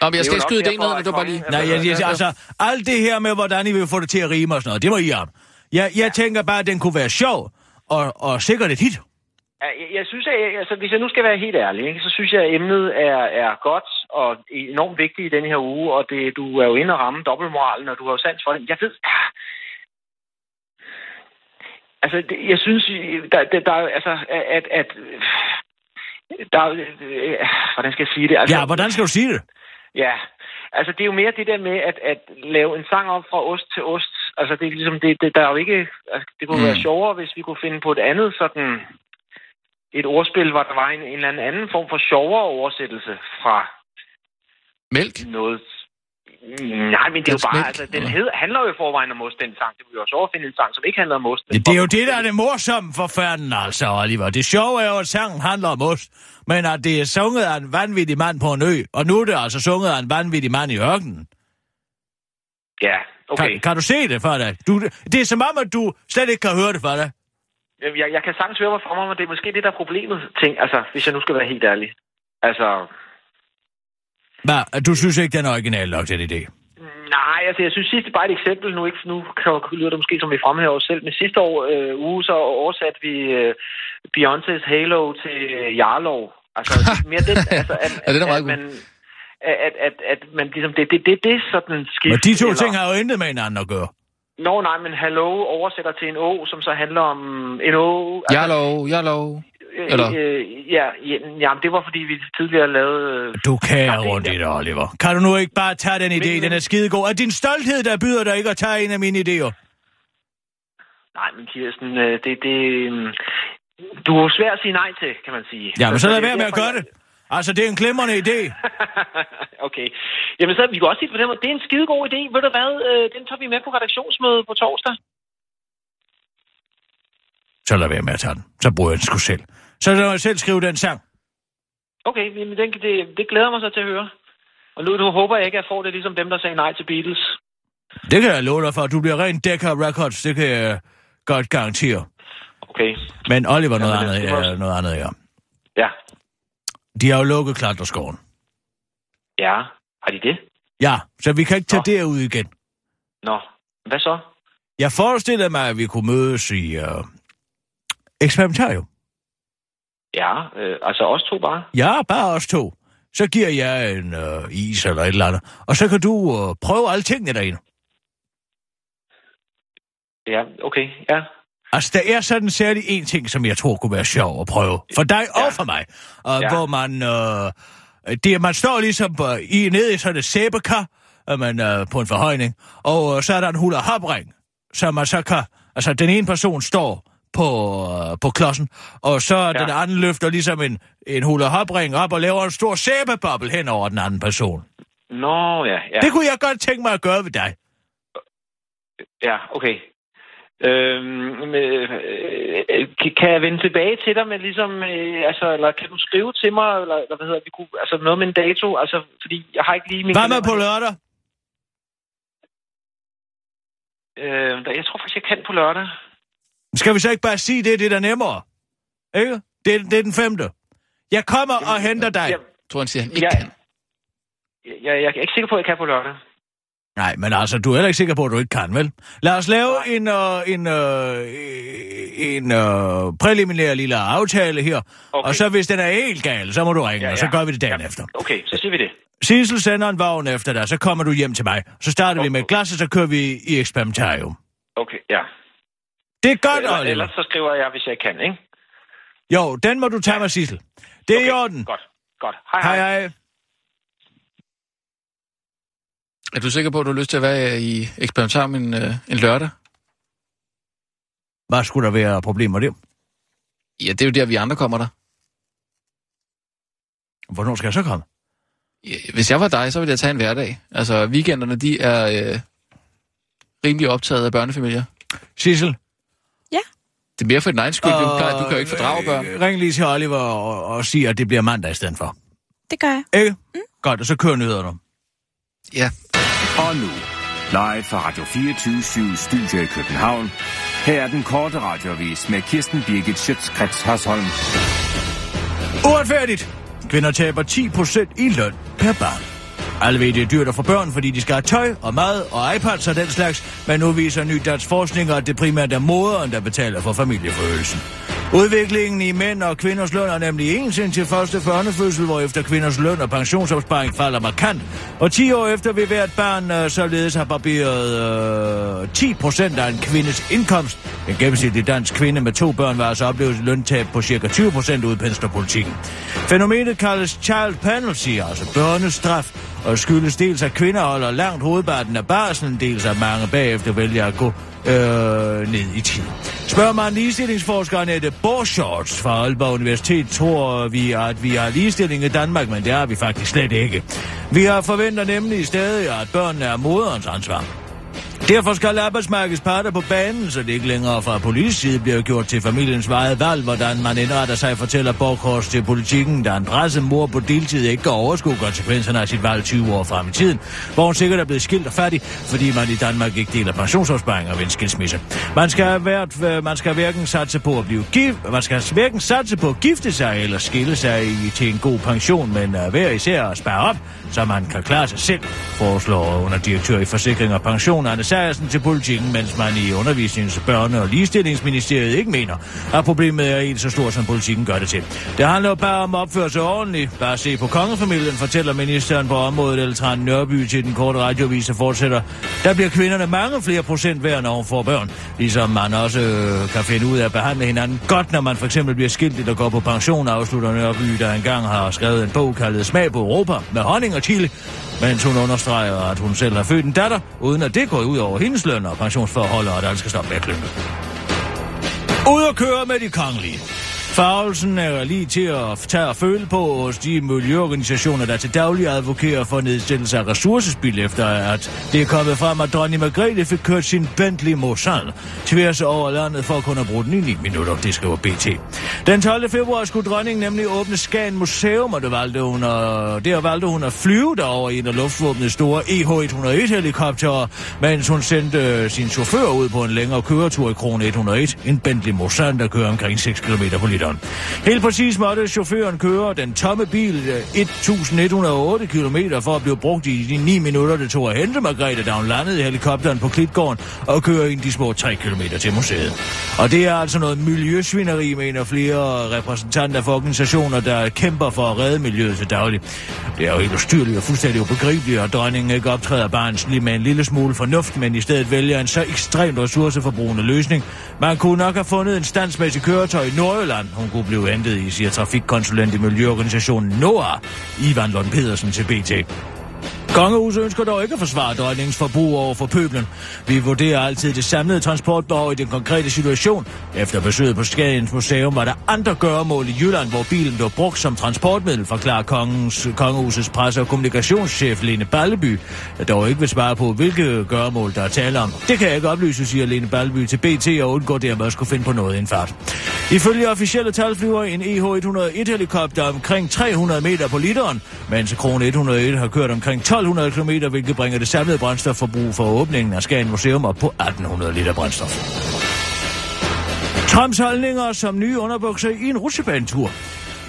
Nå, men jeg Det skal ikke skyde det ned, det var bare lige... Nej, jeg, jeg, altså, alt det her med, hvordan I vil få det til at rime og sådan noget, det må I om. Jeg, jeg tænker bare, at den kunne være sjov, og, og sikkert et hit. Jeg, synes, at altså, hvis jeg nu skal være helt ærlig, ikke, så synes jeg, at emnet er, er godt og enormt vigtigt i den her uge, og det, du er jo inde og ramme dobbeltmoralen, og du har jo sans for det. Jeg ved... Ah, altså, det, jeg synes, der, der, der er- altså, at... at der, er- øh, hvordan skal jeg sige det? Altså, Ja, hvordan skal du sige det? Ja, altså det er jo mere det der med at, at lave en sang om fra ost til ost. Altså det er ligesom, det, det der er jo ikke, altså, det kunne mm. være sjovere, hvis vi kunne finde på et andet sådan, et ordspil, hvor der var en, en eller anden anden form for sjovere oversættelse fra Mælk? noget. Nej, men det er jo bare, mælk, altså den hed, handler jo i forvejen om ost, den sang. Det ville jo også overfinde en sang, som ikke handler om ost. Det, det er jo det, der er det morsomme for fanden, altså, Oliver. Det sjove er jo, at sangen handler om ost, men at det er sunget af en vanvittig mand på en ø, og nu er det altså sunget af en vanvittig mand i ørkenen. Ja, okay. Kan, kan du se det for dig? Du, det er som om, at du slet ikke kan høre det for dig. Jeg, jeg kan sagtens høre mig for mig, men det er måske det, der er problemet. Ting, altså, hvis jeg nu skal være helt ærlig. Altså, Hvad, du synes ikke, den er original nok, den idé? Nej, altså jeg synes sidst bare et eksempel, nu, ikke, nu kan, lyder det måske som vi fremhæver os selv, men sidste år øh, uge så oversatte vi øh, Beyoncé's Halo til øh, Jarlov. Altså [LAUGHS] mere det, altså at, Ja, det er meget at, man, at, at, at, at man ligesom, det, det, det, det er sådan skift. Men de to eller- ting har jo intet med hinanden at gøre. Nå nej, men Hello oversætter til en å, som så handler om en å. Jeg lov, jeg lov. eller? Øh, ja, ja, jamen, det var fordi vi tidligere lavede... øh, Du kan det- rundt i det, Oliver. Kan du nu ikke bare tage den idé? Men- Den er skidegod. Er din stolthed, der byder dig ikke at tage en af mine idéer? Nej, men Kirsten, øh, det, det, øh, du er svær at sige nej til, kan man sige. Ja, men så lad det være med at gøre det. Altså, det er en glimrende idé. [LAUGHS] okay. Jamen, så vi kan også sige det på den måde. Det er en skide god idé. Ved du hvad? Øh, den tager vi med på redaktionsmødet på torsdag. Så lad være med at tage den. Så bruger jeg den sgu selv. Så lad mig selv skrive den sang. Okay, men den, det, det glæder mig så til at høre. Og nu, nu håber jeg ikke, at jeg får det ligesom dem, der sagde nej til Beatles. Det kan jeg love dig for. Du bliver rent Decca Records. Det kan jeg godt garantere. Okay. Men Oliver, noget, Jamen, andet, det var- ja, noget andet, ja. Ja. De har jo lukket klatreskoven. Ja. Har de det? Ja, så vi kan ikke tage Nå. derud igen. Nå. Hvad så? Jeg forestiller mig, at vi kunne mødes i uh, eksperimentarium. Ja, øh, altså os to bare. Ja, bare os to. Så giver jeg en uh, is eller et eller andet. Og så kan du uh, prøve alle tingene derinde. Ja, okay. Ja. Altså, der er sådan særlig en ting, som jeg tror kunne være sjov at prøve. For dig ja. og for mig. Uh, ja. Hvor man... Uh, det, man står ligesom uh, i, nede i sådan et sæbekar, uh, man, uh, på en forhøjning, og så er der en hul hopring, som man så kan... Altså, den ene person står på, på klodsen, og så ja. den anden løfter ligesom en, en hul hopring op og laver en stor sæbeboble hen over den anden person. Nå, ja. Ja, Det kunne jeg godt tænke mig at gøre ved dig. ja okay. Øhm, men, øh, kan- jeg vende tilbage til dig med ligesom, øh, altså, eller kan du skrive til mig, eller, eller hvad hedder vi kunne, altså noget med en dato, altså, fordi jeg har ikke lige min... Hvad med på lørdag? Øh, jeg tror faktisk, jeg kan på lørdag. Skal vi så ikke bare sige det, det er da nemmere? Ikke? Det, er- det er den femte. Jeg kommer og henter dig. Jeg, Jeg tror, han siger, han ikke Ja. kan. jeg, jeg, jeg er ikke sikker på, at jeg kan på lørdag. Nej, men altså, du er heller ikke sikker på, at du ikke kan, vel? Lad os lave en, uh, en, uh, en uh, præliminær lille aftale her. Okay. Og så hvis den er helt gal, så må du ringe, Ja, og så ja. gør vi det dagen efter. Okay, så siger vi det. Sissel sender en vogn efter dig, så kommer du hjem til mig. Så starter vi med Okay. glas, og så kører vi i eksperimentarium. Okay, ja. Det er godt, Oliver. ellers så skriver jeg, hvis jeg kan, ikke? Jo, den må du tage med, Sissel. Det er i orden. Godt, godt. Hej, Hej, hej. hej. Er du sikker på, at du har lyst til at være i eksperimentarium en, øh, en lørdag? Hvad skulle der være problemer der? Ja, det er jo der, vi andre kommer der. Hvornår skal jeg så komme? Ja, Hvis jeg var dig, så ville jeg tage en hverdag. Altså, weekenderne, de er øh, rimelig optaget af børnefamilier. Sissel, Det er mere for din egen skyld. Du, plejer, du kan jo ikke fordrage børn. Øh, Ring lige til Oliver og, og sig, at det bliver mandag i stedet for. Det gør jeg. Ikke? Mm. Godt, og så kører nyhederne. Ja. Og nu, live fra Radio 24 Studio i København. Her er den korte radiovis med Kirsten Birgit Schøtzgrads Hasholm. Uretfærdigt. Kvinder taber 10% i løn per barn. Alle ved, det er dyrt at få børn, fordi de skal have tøj og mad og iPads og den slags, men nu viser ny dansk forskning, at det primært er moderen, der betaler for familieforøgelsen. Udviklingen i mænd og kvinders løn er nemlig ens indtil første børnefødsel, hvor efter kvinders løn og pensionsopsparing falder markant. Og 10 år efter vil hvert barn øh, således have barberet øh, 10 procent af en kvindes indkomst. En gennemsnitlig dansk kvinde med to børn var altså oplevet et løntab på ca. 20 procent ud politikken. Fænomenet kaldes child penalty, altså børnestraf, og skyldes dels, at kvinder holder langt hovedparten af barslen, dels at mange bagefter vælger at gå øh, ned i tid. Spørger man ligestillingsforsker Annette Borschorts fra Aalborg Universitet, tror vi, at vi har ligestilling i Danmark, men det har vi faktisk slet ikke. Vi har forventer nemlig stadig, at børnene er moderens ansvar. Derfor skal arbejdsmarkedets parter på banen, så det ikke længere fra politisk side bliver gjort til familiens vejet valg, hvordan man indretter sig, fortæller Borghorst til politikken, da en pressemor på deltid ikke kan overskue konsekvenserne af sit valg 20 år frem i tiden, hvor hun sikkert er blevet skilt og fattig, fordi man i Danmark ikke deler pensionsopsparinger ved en skilsmisse. Man skal, hvert, øh, man skal hverken satse på at blive gift, man skal hverken satse på at gifte sig eller skille sig til en god pension, men øh, hver især at spare op, så man kan klare sig selv, foreslår underdirektør i Forsikring og Pension, Anne Andreasen til politikken, mens man i undervisnings-, børne- og ligestillingsministeriet ikke mener, at problemet er helt så stort, som politikken gør det til. Det handler bare om at opføre sig ordentligt. Bare se på kongefamilien, fortæller ministeren på området Eltran Nørby til den korte radiovis og fortsætter. Der bliver kvinderne mange flere procent værd, når hun får børn. Ligesom man også øh, kan finde ud af at behandle hinanden godt, når man for eksempel bliver skilt og går på pension, afslutter Nørby, der engang har skrevet en bog kaldet Smag på Europa med honning og chili, mens hun understreger, at hun selv har født en datter, uden at det går ud over hendes løn og pensionsforhold, og at alt skal stoppe med at klynge. Ud og køre med de kongelige. Farvelsen er lige til at tage og føle på hos de miljøorganisationer, der til daglig advokerer for nedsættelse af ressourcespil, efter at det er kommet frem, at dronning Margrethe fik kørt sin Bentley Mosan tværs over landet for at kunne bruge den i 9 minutter, det skriver BT. Den 12. februar skulle dronningen nemlig åbne Skagen Museum, og det valgte hun at, der valgte hun at flyve derover i en af luftvåbnets store EH-101 helikopter, mens hun sendte sin chauffør ud på en længere køretur i Krone 101, en Bentley Mosan, der kører omkring 6 km på literen. Helt præcis måtte chaufføren køre den tomme bil eh, 1108 km for at blive brugt i de 9 minutter, det tog at hente Margrethe, da hun landede i helikopteren på Klitgården og køre ind de små 3 km til museet. Og det er altså noget miljøsvineri, mener flere repræsentanter for organisationer, der kæmper for at redde miljøet til daglig. Det er jo helt ustyrligt og fuldstændig ubegribeligt, at dronningen ikke optræder bare en, med en lille smule fornuft, men i stedet vælger en så ekstremt ressourceforbrugende løsning. Man kunne nok have fundet en standsmæssig køretøj i Nordjylland, hun kunne blive hentet i, siger trafikkonsulent i Miljøorganisationen NOAH, Ivan Lund Pedersen til BT. Kongehuset ønsker dog ikke at forsvare dronningens forbrug over for pøblen. Vi vurderer altid det samlede transportbehov i den konkrete situation. Efter besøget på Skagens Museum var der andre gøremål i Jylland, hvor bilen blev brugt som transportmiddel, forklarer kongens, kongehusets presse- og kommunikationschef Lene Balleby, der dog ikke vil svare på, hvilke gøremål der er tale om. Det kan jeg ikke oplyse, siger Lene Balleby til BT og undgår dermed at skulle finde på noget i en fart. Ifølge officielle tal flyver en EH-101-helikopter omkring 300 meter på literen, mens Krone 101 har kørt omkring 1200 km, hvilket bringer det samlede brændstofforbrug for åbningen af Skagen Museum op på 1800 liter brændstof. Trumps holdninger som nye underbukser i en rutsjebanetur.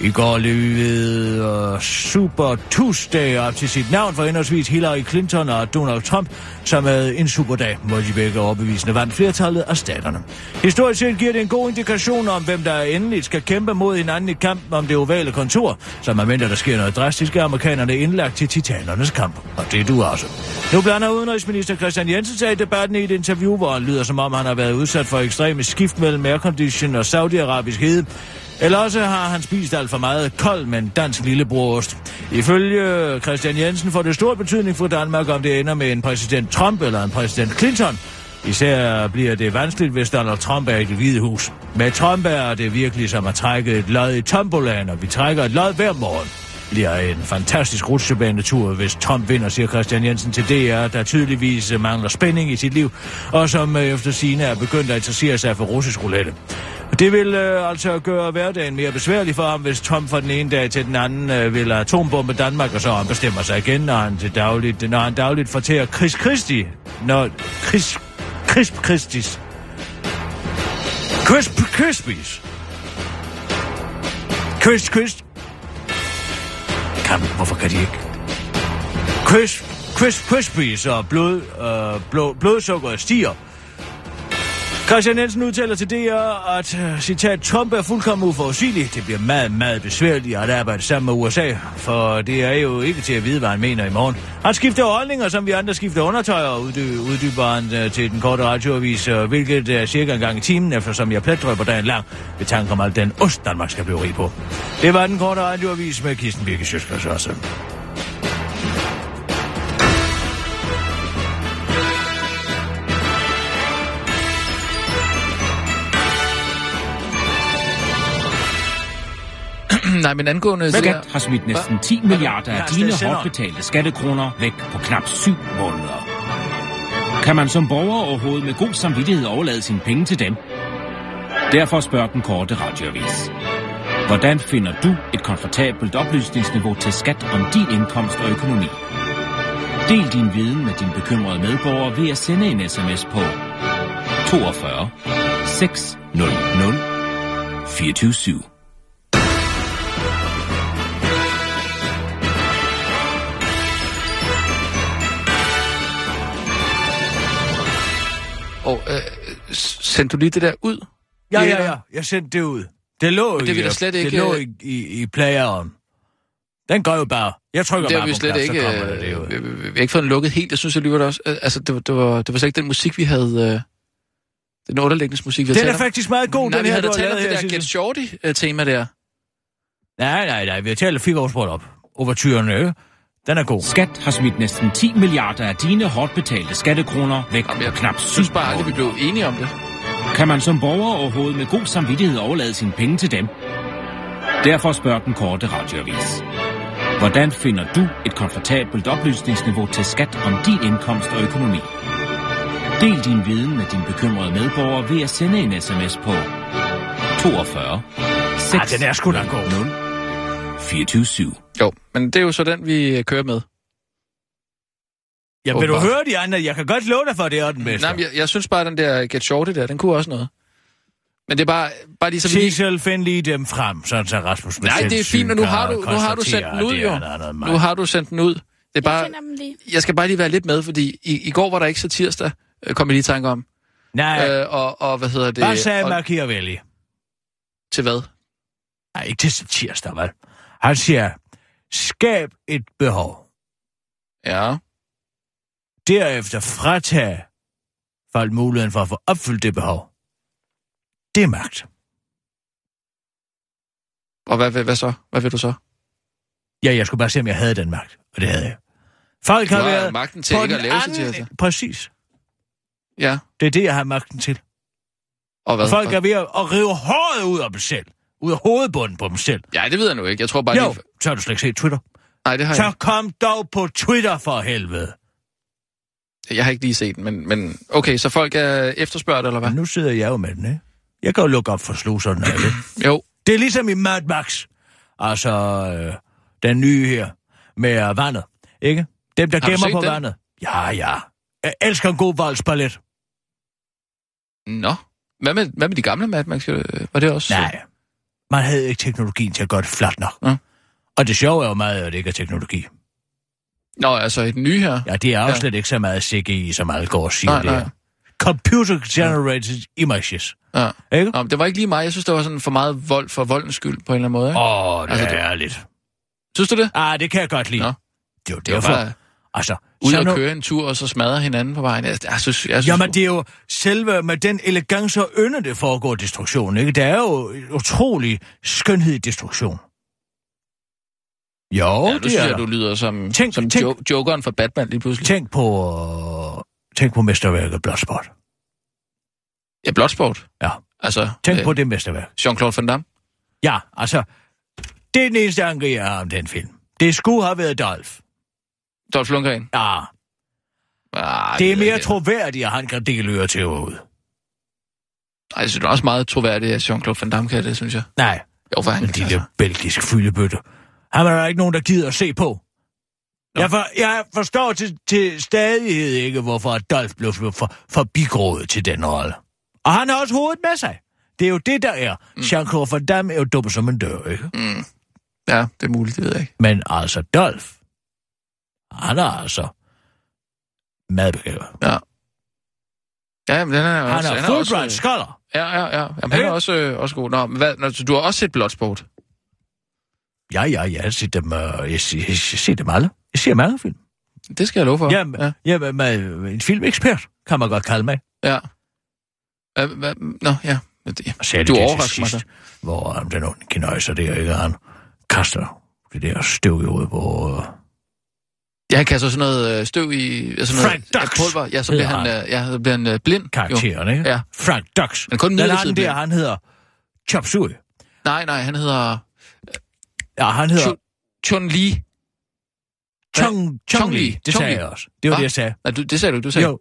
I går levede uh, øh, Super Tuesday op til sit navn for henholdsvis Hillary Clinton og Donald Trump, som havde en superdag, hvor de begge overbevisende vandt flertallet af staterne. Historisk set giver det en god indikation om, hvem der endelig skal kæmpe mod hinanden i kamp om det ovale kontor, som er mindre, der sker noget drastisk, er amerikanerne indlagt til titanernes kamp. Og det er du også. Nu blander udenrigsminister Christian Jensen sig i debatten i et interview, hvor han lyder som om, han har været udsat for ekstreme skift mellem aircondition og saudiarabisk hede. Eller også har han spist alt for meget kold, men dansk lillebrorost. Ifølge Christian Jensen får det stor betydning for Danmark, om det ender med en præsident Trump eller en præsident Clinton. Især bliver det vanskeligt, hvis Donald Trump er i det hvide hus. Med Trump er det virkelig som at trække et lod i tombolaen, og vi trækker et lod hver morgen bliver en fantastisk rutsjebanetur, hvis Tom vinder, siger Christian Jensen til DR, der tydeligvis øh, mangler spænding i sit liv, og som øh, efter sine er begyndt at interessere sig for russisk roulette. Det vil øh, altså gøre hverdagen mere besværlig for ham, hvis Tom fra den ene dag til den anden øh, vil atombombe Danmark, og så han bestemmer sig igen, når han, til dagligt, når han dagligt fortærer Chris Christie. når Chris, Crisp Christis, Crisp Crispies, Chris Chris, kan, hvorfor kan de ikke? Chris, Chris Crispies og blod, øh, blod, blodsukkeret stiger, Christian Nielsen udtaler til DR, at øh, citat, Trump er fuldkommen uforudsigelig. Det bliver meget, meget besværligt at arbejde sammen med USA, for det er jo ikke til at vide, hvad han mener i morgen. Han skifter holdninger, som vi andre skifter undertøj, og uddy- uddyber han uh, øh, til den korte radioavis, uh, hvilket er cirka en gang i timen, eftersom jeg pletdrøber dagen lang, ved tanke om alt den ost, Danmark skal blive rig på. Det var den korte radioavis med Kirsten Birke Sjøskers også. Nej, men angående... det der- Skat har smidt næsten 10 milliarder af dine hårdt betalte skattekroner væk på knap 7 måneder. Kan man som borger overhovedet med god samvittighed overlade sine penge til dem? Derfor spørger den korte radioavis. Hvordan finder du et komfortabelt oplysningsniveau til skat om din indkomst og økonomi? Del din viden med dine bekymrede medborgere ved at sende en sms på 42 600 24 Og øh, sendte du lige det der ud? Ja, ja, ja. Jeg sendte det ud. Det lå, det i, vi da øh, slet det ikke, lå øh, i, i, i playeren. Den går jo bare. Jeg trykker Det bare vi på slet knap, ikke... så kommer det, det Øh, ud. vi, vi, vi har ikke fået den lukket helt. Jeg synes alligevel også... Altså, det, var- det, var, det var slet ikke den musik, vi havde... Øh, den underlægningsmusik, vi havde Den er faktisk meget god, Nej, den her, du har lavet det der. Get Shorty-tema der. Nej, nej, nej. Vi har talt fire års op. Overtyren, ikke? Den er god. Skat har smidt næsten 10 milliarder af dine hårdt betalte skattekroner væk Jamen, på jeg knap 7 synes bare aldrig, vi blev enige om det. Kan man som borger overhovedet med god samvittighed overlade sine penge til dem? Derfor spørger den korte radioavis. Hvordan finder du et komfortabelt oplysningsniveau til skat om din indkomst og økonomi? Del din viden med dine bekymrede medborgere ved at sende en sms på 42 Ah, den er sgu da god. 24 7. Jo, men det er jo så den, vi øh, kører med. Ja, vil du høre de andre? Jeg kan godt love dig for, at det er den bedste. Nej, men jeg, jeg synes bare, at den der Get Shorty der, den kunne også noget. Men det er bare, bare lige så vi... Cecil, find lige dem frem, sådan så Rasmus med Nej, det er fint, og nu har du, nu har du sendt den ud, jo. Nu har du sendt den ud. Det er Jeg bare, lige. jeg skal bare lige være lidt med, fordi i, i går var der ikke så tirsdag, øh, kom jeg lige i tanke om. Nej, Øh, og, og hvad hedder det? hvad sagde og, Machiavelli? til hvad? Nej, ikke til tirsdag, vel? Han siger, skab et behov. Ja. Derefter fratage folk muligheden for at få opfyldt det behov. Det er magt. Og hvad, hvad, hvad så? Hvad vil du så? Ja, jeg skulle bare se, om jeg havde den magt. Og det havde jeg. Folk har har været magten til på ikke at lave sig anden- tirsdag. Præcis. Ja. Det er det, jeg har magten til. Og hvad? Og folk er ved at, at rive håret ud af dem selv. Ud af hovedbunden på dem selv. Ja, det ved jeg nu ikke. Jeg tror bare Jo, lige... så har du slet ikke set Twitter. Nej, det har Så jeg kom dog på Twitter for helvede. Jeg har ikke lige set den, men, men okay, så folk er efterspørgt, eller hvad? Men nu sidder jeg jo med den, ikke? Jeg kan jo lukke op for sluserne af det. Jo. Det er ligesom i Mad Max. Altså, øh, den nye her med øh, vandet, ikke? Dem, der gemmer på den? vandet. Ja, ja. Jeg elsker en god valgsballet. Nå. Hvad med, hvad med de gamle Mad Max? Var det også? Nej. Man havde ikke teknologien til at gøre det fladt nok. Ja. Og det sjove er jo meget, at det ikke er teknologi. Nå, altså i den nye her. Ja, det er jo Ja. ja. slet ikke så meget CGI, som alle går og siger Nej, det nej. er. Computer-generated images. Ja. Ikke? Nå, det var ikke lige mig. Jeg synes, det var sådan for meget vold for voldens skyld, på en eller anden måde. Ikke? Åh, det Altså, altså, det- er ærligt. Synes du det? Ah, det kan jeg godt lide. Nå. Det er jo Det var derfor. bare Altså, ud og nu- køre en tur, og så smadre hinanden på vejen. Jeg, jeg synes, jeg synes, Jamen, det er jo selve med den elegance og ynde, det foregår destruktion, ikke? Der er jo utrolig skønhed i destruktion. Jo, ja, det synes er jeg, du lyder som, Tænk- som tænk- jo, jokeren for Batman lige pludselig. Tænk på, tænk på mesterværket Bloodsport. Ja, Bloodsport. Ja. Altså, Tænk øh, på det mesterværk. Jean-Claude Van Damme. Ja, altså, det er den eneste anke, jeg har om den film. Det skulle have været Dolph. Dolph Lundgren? Ja, Ah, det er mere jeg troværdigt, at han kan dele øre til ud. Ej, jeg synes, det er også meget troværdigt, at Jean-Claude Van Damme kan det, synes jeg. Nej, Jo, for han men kan, de altså. der belgiske fyldebøtte. Han er der ikke nogen, der gider at se på. Jeg, for, jeg forstår til, til stadighed ikke, hvorfor Dolph blev for, for, forbigået til den rolle. Og han har også hovedet med sig. Det er jo det, der er. Mm. Jean-Claude Van Damme er jo dum som en dør, ikke? Mm. Ja, det er muligt, det ved jeg ikke. Men altså, Dolph, han er altså madbegavet. Ja. Ja, men den er Han også... er også, Fulbright øh, scholar. Ja, ja, ja. Jamen, han er også, øh, også god. Nå, men hvad, nå, så du har også set Bloodsport? Ja, ja, ja, jeg har set dem, uh, jeg, jeg, jeg, jeg ser dem alle. Jeg ser mange film. Det skal jeg love for. Ja, ja. ja med, en filmekspert, kan man godt kalde mig. ja. Hvad, nå, ja. Det- Du overrasker mig sidst, Hvor um, den onde kinøjser der, ikke? Han kaster det der støv i hovedet på... Uh, Ja, han kaster sådan noget øh, støv i... Altså noget, Frank Dux ja, pulver. Ja, så bliver han, øh, ja, så bliver han øh, blind. Jo. karakteren, ikke? Ja. Frank Dux. Men kun Den anden blind. der, han hedder Chop Suey. Nej, nej, han hedder Ja, han hedder Chun- Chun Li. Chong, Chong Li. Det sagde jeg også. Det var Hva? det, jeg sagde. Nej, du, det sagde du, du sagde. Jo,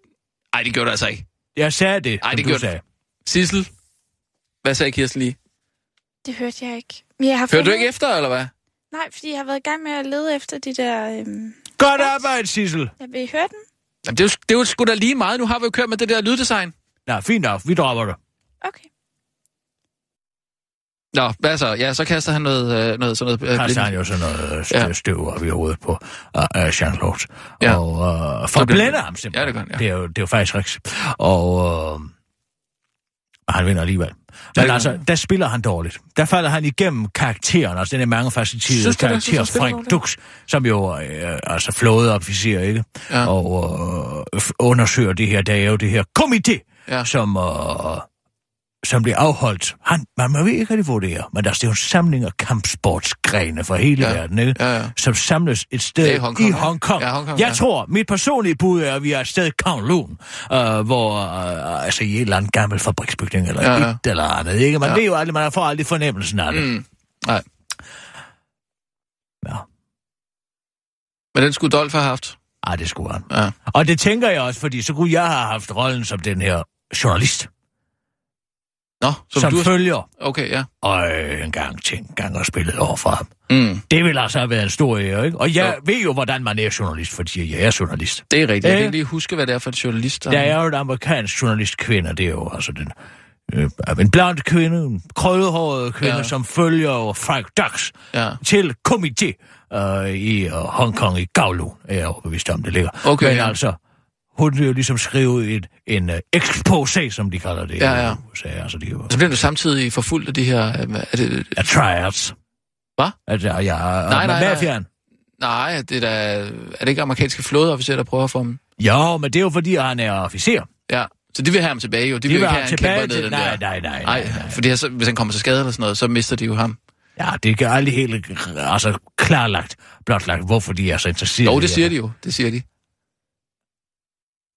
Nej, det gjorde du altså ikke. jeg sagde det, Ej, det du gjorde- sagde. Sissel, hvad sagde Kirsten lige? Det hørte jeg ikke. Men jeg har Hørte du fundet- ikke efter, eller hvad? Nej, fordi jeg har været i gang med at lede efter de der... Øhm... Godt arbejde, Sissel. Jeg vil I høre den? Jamen, det er, jo, det er jo sgu da lige meget. Nu har vi jo kørt med det der lyddesign. Nå, fint nok. Vi dropper det. Okay. Nå, hvad så? Ja, så kaster han noget, øh, noget sådan noget... Øh, Kaster han jo sådan noget øh, Ja. støv, op i hovedet på uh, uh, Jean-Claude. Ja. Og for Så at bliver blænde det- ham simpelthen. Ja, det gør han, ja. det, er jo, det er jo faktisk rigtigt. Og uh, han vinder alligevel. Det Men altså, der spiller han dårligt. Der falder han igennem karakteren, altså den er mange facetterede det? Karakter, spiller Frank? Dux, som jo øh, altså flådeofficer, ikke? Ja. Og øh, undersøger det her, der er jo det her komité, Ja. som, øh, som bliver afholdt. Han, man, ved ikke rigtig, er, men der er jo en samling af kampsportsgrene fra hele Ja. verden, ikke? Ja, ja. som samles et sted i Hongkong, i? Hongkong. Ja, Hongkong, Jeg ja. tror, mit personlige bud er, at vi er et sted i Kowloon, øh, hvor, øh, altså i en eller anden gammel fabriksbygning, eller Ja, ja, ja. et eller andet, ikke? Man Ja. ja. ved jo aldrig, man får aldrig fornemmelsen af det. Mm. Nej. Ja. Men den skulle Dolph have haft. Ej, det skulle han. Ja. Og det tænker jeg også, fordi så kunne jeg have haft rollen som den her journalist, Nå, som, som, du... følger Okay, ja. og øh, en gang til en gang og spillet over for ham. Mm. Det vil altså have været en stor ære, ikke? Og jeg Jo. ved jo, hvordan man er journalist, fordi jeg er journalist. Det er rigtigt. Jeg Ja. kan ikke lige huske, hvad det er for en journalist. Der er jo en amerikansk journalistkvinde, det er jo altså den... Øh, en blond kvinde, en krøllehåret kvinde, Ja. som følger Frank Dux Ja. til komité øh, i uh, Hongkong i Kowloon, er jeg overbevist om, det ligger. Okay, Men ja. altså, hun jo ligesom skrive et, en uh, exposé, som de kalder det Ja, ja. USA. Altså, de jo Så bliver du samtidig forfulgt af de her... øh, Er det, a tryouts. Hvad? Altså, ja, Nej, nej, nej, nej, nej. Det er, da, er det ikke amerikanske flådeofficer, der prøver at få ham? Jo, men det er jo fordi, han er officer. Ja, så de vil have ham tilbage jo. De, De vil vil ikke have ham tilbage ned til... den Nej, nej, nej, nej, Nej, nej. fordi altså, hvis han kommer til skade eller sådan noget, så mister de jo ham. Ja, det er aldrig helt altså, klarlagt, blotlagt, hvorfor de er så interesserede. Jo, det siger de jo. Det siger de.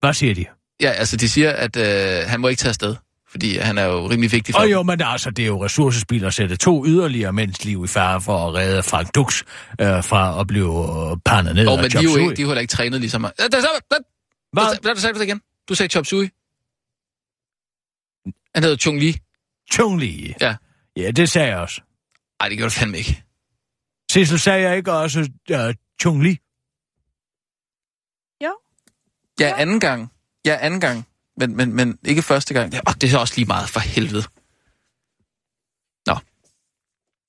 Hvad siger de? Ja, altså de siger, at øh, han må ikke tage afsted, fordi han er jo rimelig vigtig for Og jo, men altså, det er jo ressourcespil at sætte to yderligere mænds liv i fare for at redde Frank Dux øh, fra at blive øh, pandet ned af men de er jo ikke, de er jo heller ikke trænet ligesom mig. Hvad? Hvad? Sagde du det igen? Du sagde Chop Suey. Han hedder Chung Li. Chung Li. Ja. Ja, det sagde jeg også. Nej, det gjorde du fandme ikke. Sissel sagde jeg ikke også uh, Chung Li. Ja, anden gang. Ja, anden gang. Men, men, men ikke første gang. Ja, og det er også lige meget for helvede. Nå.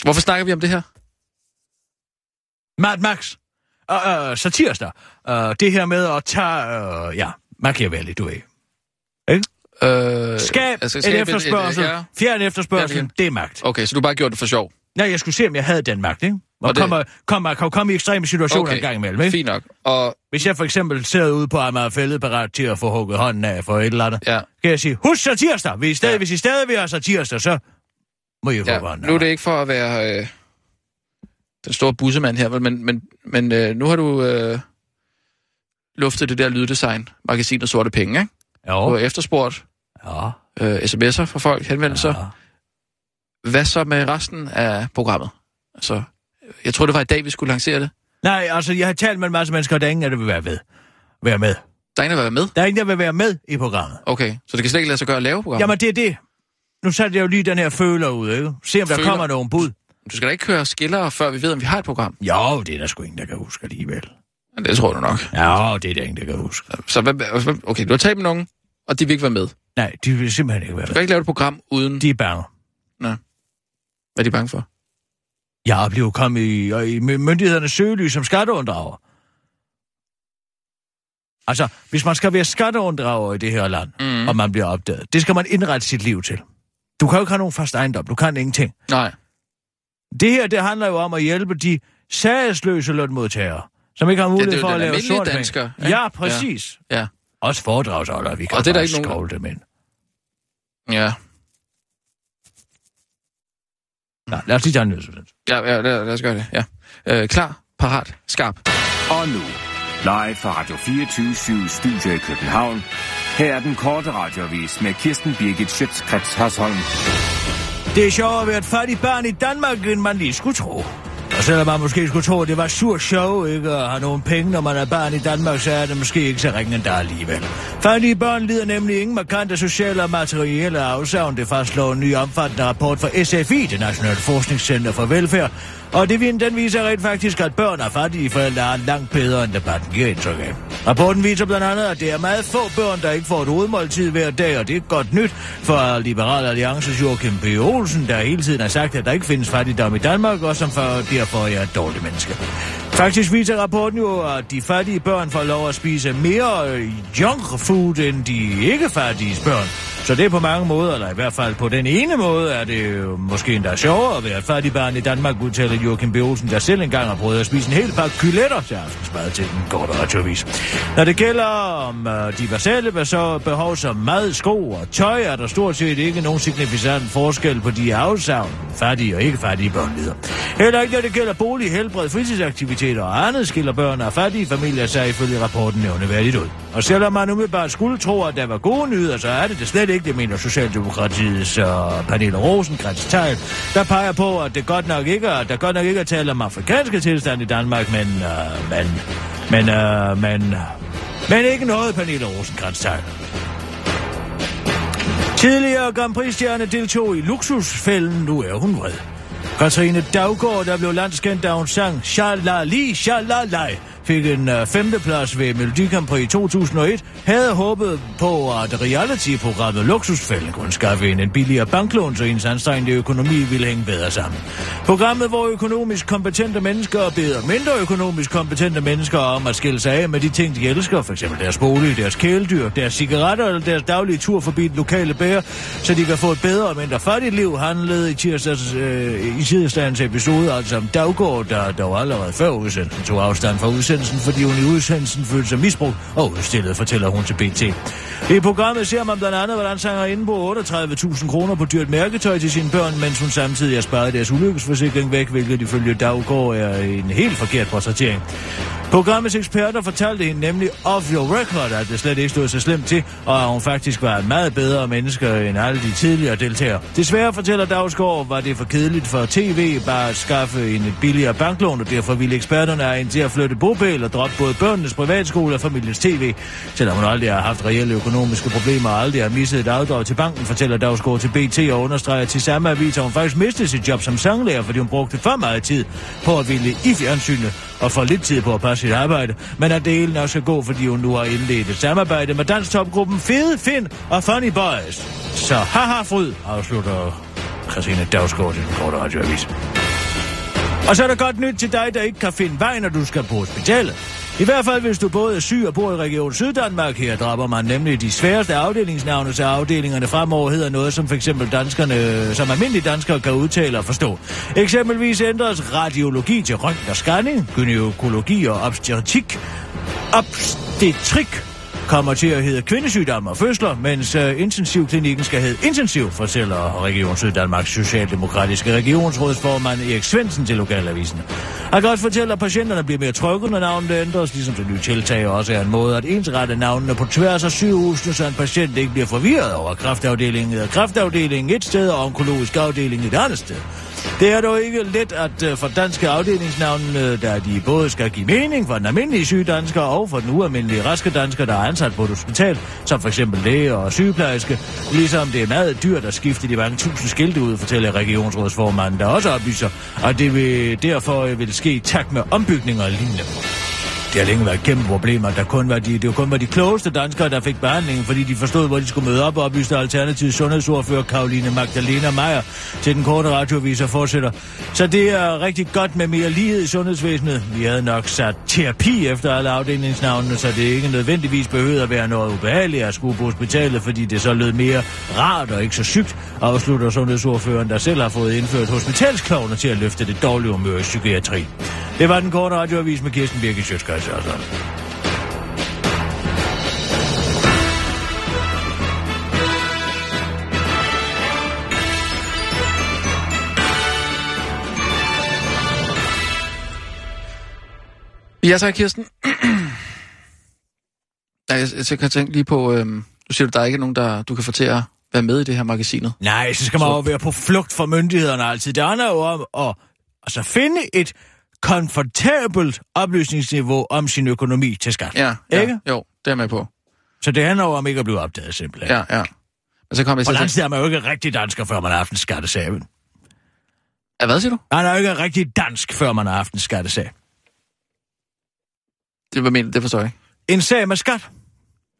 Hvorfor snakker vi om det her? Mad Max. Uh, uh, satirsdag. Uh, det her med at tage, uh, ja, Machiavelli, du ved. Øh, Skab altså, en skab efterspørgsel. ja. Fjern efterspørgsel, Ja, det er magt. Okay, så du har bare gjort det for sjov. Nej, jeg skulle se, om jeg havde den magt, ikke? Og, Og det- kommer, kommer, kan komme i ekstreme situationer Okay. en gang imellem, ikke? Fint nok. Og Hvis jeg for eksempel sidder ude på Amagerfældet parat til at få hugget hånden af for et eller andet, ja, kan jeg sige, husk satirsdag. Hvis I stadig, Ja. hvis I stadig vil have satirsdag, så må I ja. hånden nu er det ikke for at være øh, den store bussemand her, men, men, men øh, nu har du øh, luftet det der lyddesign, magasinet Sorte Penge, ikke? Du har Jo, efterspurgt ja, øh, sms'er fra folk, henvendelser. ja. Hvad så med resten af programmet? Altså, jeg tror, det var i dag, vi skulle lancere det. Nej, altså, jeg har talt med en masse mennesker, og der er ingen der vil være med. Være med. Der er ingen, der vil være med? Der er ingen, der vil være med i programmet. Okay, så det kan slet ikke lade sig gøre at lave programmet? Jamen, det er det. Nu satte jeg jo lige den her føler ud, ikke? Se, om der Føler? kommer nogen bud. Du skal da ikke køre skillere, før vi ved, om vi har et program. Jo, det er der sgu ingen, der kan huske alligevel. Men det tror du nok. Ja, det er der ingen, der kan huske. Så hvad, okay, du har talt med nogen, og de vil ikke være med. Du Nej, de vil simpelthen ikke være kan med. ikke lave et program uden... De er bange. Hvad er de bange for? Jeg blev kommet i, i my- myndighedernes søgelys som skatteunddrager. Altså, hvis man skal være skatteunddrager i det her land, Mm. og man bliver opdaget, det skal man indrette sit liv til. Du kan jo ikke have nogen fast ejendom, du kan ingenting. Nej. Det her, det handler jo om at hjælpe de sagsløse lønmodtagere, som ikke har mulighed jo for den at lave sort dansker, Ja, ja, præcis. Ja. Også foredragsholder, vi kan Og det er der ikke nogen- skovle dem ind. Ja. Ja, lad os lige tage en nyhedsudsendelse. Ja, ja lad, lad os gøre det. Ja. Øh, klar, parat, skarp. Og nu, live fra Radio 24 Studio i København. Her er den korte radiovis med Kirsten Birgit Schøtzgrads Hasholm. Det er sjovere at være et fattigt barn i Danmark, end man lige skulle tro. Og selvom man måske skulle tro, at det var sur show, ikke at have nogen penge, når man er barn i Danmark, så er det måske ikke så ringende der alligevel. Fattige børn lider nemlig ingen markante sociale og materielle afsavn. Det fastslår en ny omfattende rapport fra SFI, det Nationale Forskningscenter for Velfærd. Og det, den viser rent faktisk, at børn af fattige forældre er langt bedre, end debatten giver indtryk af. Rapporten viser blandt andet, at det er meget få børn, der ikke får et hovedmåltid hver dag, og det er godt nyt for Liberal Alliances Joachim P. Olsen, der hele tiden har sagt, at der ikke findes fattigdom i Danmark, og som for, derfor er et dårligt menneske. Faktisk viser rapporten jo, at de fattige børn får lov at spise mere junk food, end de ikke fattige børn. Så det er på mange måder, eller i hvert fald på den ene måde, er det jo måske endda sjovere at være et fattigt barn i Danmark, udtaler Joachim B. Olsen, der selv engang har prøvet at spise en hel pakke kyletter til aftensmad til den korte radiovis. Når det gælder om øh, de basale behov som mad, sko og tøj, er der stort set ikke nogen signifikant forskel på de afsavn, fattige og ikke fattige børn lider. Heller ikke når det gælder bolig, helbred, fritidsaktiviteter og andet skiller børn af fattige familier sig ifølge rapporten nævneværdigt ud. Og selvom man umiddelbart skulle tro, at der var gode nyheder, så er det det slet ikke, det mener Socialdemokratiets og Pernille Rosenkrantz Teil, der peger på, at det godt nok ikke er, der godt nok ikke er tale om afrikanske tilstand i Danmark, men, uh, men, men, uh, men, men ikke noget, Pernille Rosenkrantz Teil. Tidligere Grand Prix-stjerne deltog i luksusfælden, nu er hun vred. Katrine Daggaard, der blev landskendt, da hun sang Shalali Shalalai, fik en uh, femteplads ved Melodi Grand Prix 2001, havde håbet på, at reality-programmet Luksusfælden kunne skaffe en en billigere banklån, så ens anstrengende økonomi ville hænge bedre sammen. Programmet, hvor økonomisk kompetente mennesker beder mindre økonomisk kompetente mennesker om at skille sig af med de ting, de elsker, f.eks. deres bolig, deres kæledyr, deres cigaretter eller deres daglige tur forbi den lokale bær, så de kan få et bedre og mindre fattigt liv, handlede i tirsdags, øh, i tirsdagens episode, altså om Daggaard, der dog allerede før udsendelsen tog afstand fra udsendelsen, fordi hun i udsendelsen følte sig misbrugt og udstillet, fortæller hun til BT. I programmet ser man blandt andet, hvordan sangerinden på 38.000 kroner på dyrt mærketøj til sine børn, mens hun samtidig har sparet deres ulykkesforsikring væk, hvilket ifølge Daggaard er en helt forkert portrættering. Programmets eksperter fortalte hende nemlig off your record, at det slet ikke stod så slemt til, og at hun faktisk var en meget bedre menneske end alle de tidligere deltagere. Desværre fortæller Dagsgaard, var det for kedeligt for tv bare at skaffe en et billigere banklån, og derfor ville eksperterne have hende til at flytte bopæl og droppe både børnenes privatskole og familiens tv. Selvom hun aldrig har haft reelle økonomiske problemer og aldrig har misset et afdrag til banken, fortæller Dagsgaard til BT og understreger til samme avis, at hun faktisk mistede sit job som sanglærer, fordi hun brugte for meget tid på at ville i fjernsynet og for lidt tid på at passe sit arbejde, men at det hele nok skal gå, fordi hun nu har indledt et samarbejde med danstopgruppen Fede Finn og Funny Boys. Så haha fryd, afslutter Christine Dagsgaard til den korte radioavis. Og så er der godt nyt til dig, der ikke kan finde vej, når du skal på hospitalet. I hvert fald, hvis du både er syg og bor i Region Syddanmark, her dropper man nemlig de sværeste afdelingsnavne, så afdelingerne fremover hedder noget, som for eksempel danskerne, som almindelige danskere kan udtale og forstå. Eksempelvis ændres radiologi til røntgen og scanning, gynækologi og obstetrik, obstetrik kommer til at hedde kvindesygdomme og fødsler, mens øh, intensivklinikken skal hedde intensiv, fortæller Region Syddanmarks Socialdemokratiske Regionsrådsformand Erik Svendsen til Lokalavisen. Han kan også fortælle, at patienterne bliver mere trygge, når navnet ændres, ligesom det nye tiltag også er en måde at ensrette navnene på tværs af sygehusene, så en patient ikke bliver forvirret over kraftafdelingen eller kraftafdelingen et sted og onkologisk afdeling et andet sted. Det er dog ikke let at øh, for danske afdelingsnavnene, der da de både skal give mening for den almindelige syge dansker og for den ualmindelige raske dansker, der er ansat på et hospital, som for eksempel læge og sygeplejerske. Ligesom det er meget dyrt at skifte de mange tusind skilte ud, fortæller regionsrådsformanden, der også oplyser, at det vil derfor øh, vil ske i takt med ombygninger og lignende. Det har længe været kæmpe problemer. Der kun var de, det var kun var de klogeste danskere, der fik behandling, fordi de forstod, hvor de skulle møde op og oplyste alternativ sundhedsordfører Karoline Magdalena Meier til den korte radioavis og fortsætter. Så det er rigtig godt med mere lighed i sundhedsvæsenet. Vi havde nok sat terapi efter alle afdelingsnavnene, så det ikke nødvendigvis behøvede at være noget ubehageligt at skulle på hospitalet, fordi det så lød mere rart og ikke så sygt, afslutter sundhedsordføreren, der selv har fået indført hospitalsklovne til at løfte det dårlige humør i psykiatri. Det var den korte radioavis med Kirsten Birke Sjøtskøjs. Altså. Ja, så Kirsten. [CLEARS THROAT] ja, jeg, jeg kan tænke lige på, øhm, du siger, der er ikke nogen, der du kan få til at være med i det her magasinet. Nej, så skal man Så- jo være på flugt fra myndighederne altid. Det handler jo om at altså, finde et komfortabelt oplysningsniveau om sin økonomi til skat. Ja, ja Ikke? jo, det er med på. Så det handler jo om ikke at blive opdaget, simpelthen. Ja, ja. Men så kommer jeg at landsted er man jo ikke rigtig dansker, før man har haft en skattesag. Ja, hvad siger du? Man er jo ikke rigtig dansk, før man har haft en skattesag. Det, hvad mener, det forstår jeg ikke. En sag med skat.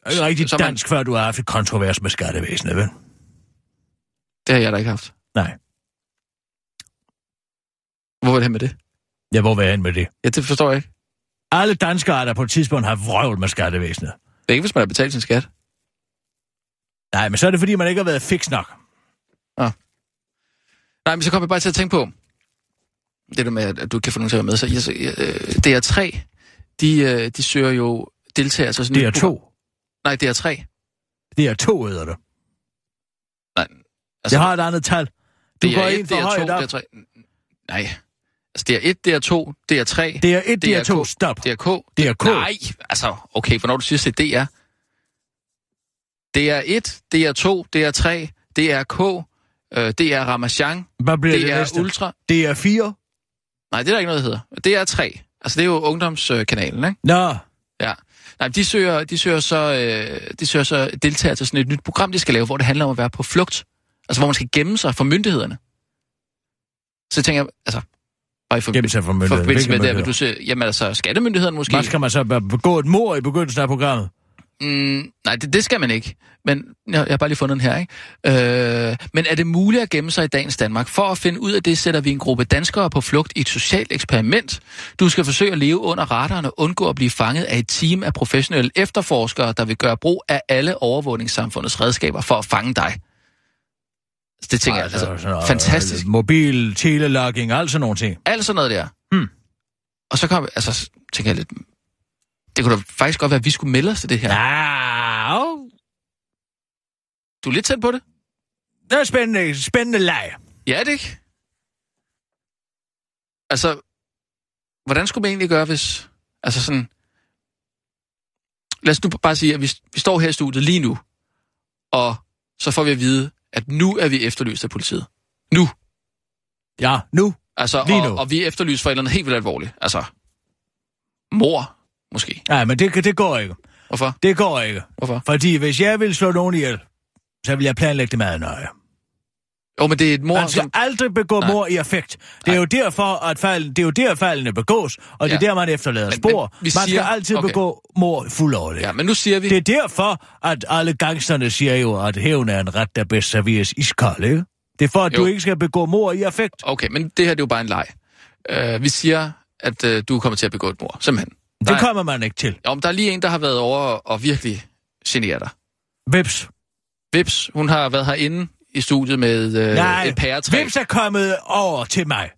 Er ikke rigtig Så man- dansk, før du har haft et kontrovers med skattevæsenet, vel? Det har jeg da ikke haft. Nej. Hvor var det med det? Ja, hvor vil jeg hen med det? Ja, det forstår jeg ikke. Alle danskere, der på et tidspunkt har vrøvl med skattevæsenet. Det er ikke, hvis man har betalt sin skat. Nej, men så er det, fordi man ikke har været fix nok. Nej, men så kommer jeg bare til at tænke på, det der med, at du kan få nogen til at være med. Så, jeg, så, jeg, øh, DR3, de, øh, de søger jo deltagere til sådan Det er et to. program- Nej, DR3. Det er to, hedder det. Nej, Altså, jeg har et andet tal. Du går DR1, ind for højt op. DR3. Nej. Altså, DR1, DR2, DR3, Det er et, det er to. DRK. Stop. DRK. DRK. Nej, altså, okay, hvornår du siger, det er DR? DR1, DR2, DR3, DRK, øh, DR Ramachan, Hvad bliver det DR næste? Ultra. Det er fire. Nej, det er der ikke noget, der hedder. DR3. Altså, det er jo ungdomskanalen, ikke? Nå, Ja. Nej, de søger, de søger så, øh, de søger så deltager til sådan et nyt program, de skal lave, hvor det handler om at være på flugt. Altså, hvor man skal gemme sig for myndighederne. Så tænker jeg, altså, bare i for, gemme sig for myndigheden. forbindelse med det, vil du se, jamen altså, skattemyndighederne måske. Hvad skal man så be- begå et mor i begyndelsen af programmet? Mm, nej, det, det skal man ikke. Men jeg, jeg har bare lige fundet den her, ikke? Øh, men er det muligt at gemme sig i dagens Danmark? For at finde ud af det, sætter vi en gruppe danskere på flugt i et socialt eksperiment. Du skal forsøge at leve under radaren og undgå at blive fanget af et team af professionelle efterforskere, der vil gøre brug af alle overvågningssamfundets redskaber for at fange dig. Det tænker jeg, altså, noget, fantastisk. øh, Mobil, telelogging, alt sådan nogle ting. Alt sådan noget der. Hmm. Og så kom altså, så tænker jeg lidt, det kunne da faktisk godt være, at vi skulle melde os til det her. Ja, oh. Du er lidt tæt på det. det er spændende, spændende leg. Ja, det ikke? Altså, hvordan skulle man egentlig gøre, hvis... Altså sådan... Lad os nu bare sige, at vi, vi står her i studiet lige nu, og så får vi at vide, at nu er vi efterlyst af politiet. Nu. Ja, nu. Altså, Lige og, nu. og vi er efterlyst for et eller andet helt vildt alvorligt. Altså, mor, måske. Nej, men det, det går ikke. Hvorfor? Det går ikke. Hvorfor? Fordi hvis jeg vil slå nogen ihjel, så vil jeg planlægge det meget nøje. Jo, men det er et mor, Man skal som... aldrig begå Nej. mor i affekt. Det er jo derfor, at fejlen, det er jo der fejlene begås, og det er Ja. der, man efterlader Men- spor. men vi man siger- skal altid okay. begå mor fuldårligt. Ja, men nu siger vi... Det er derfor, at alle gangsterne siger jo, at hævn er en ret, der bedst serveres iskold, ikke? Det er for, at Jo. du ikke skal begå mor i affekt. Okay, men det her det er jo bare en leg. Uh, vi siger, at uh, du kommer til at begå et mor. Simpelthen. Det Nej. kommer man ikke til. Jo, men der er lige en, der har været over og virkelig genere dig. Vips. Vips, hun har været herinde i studiet med øh, Nej, et pæretræ. Vips er kommet over til mig.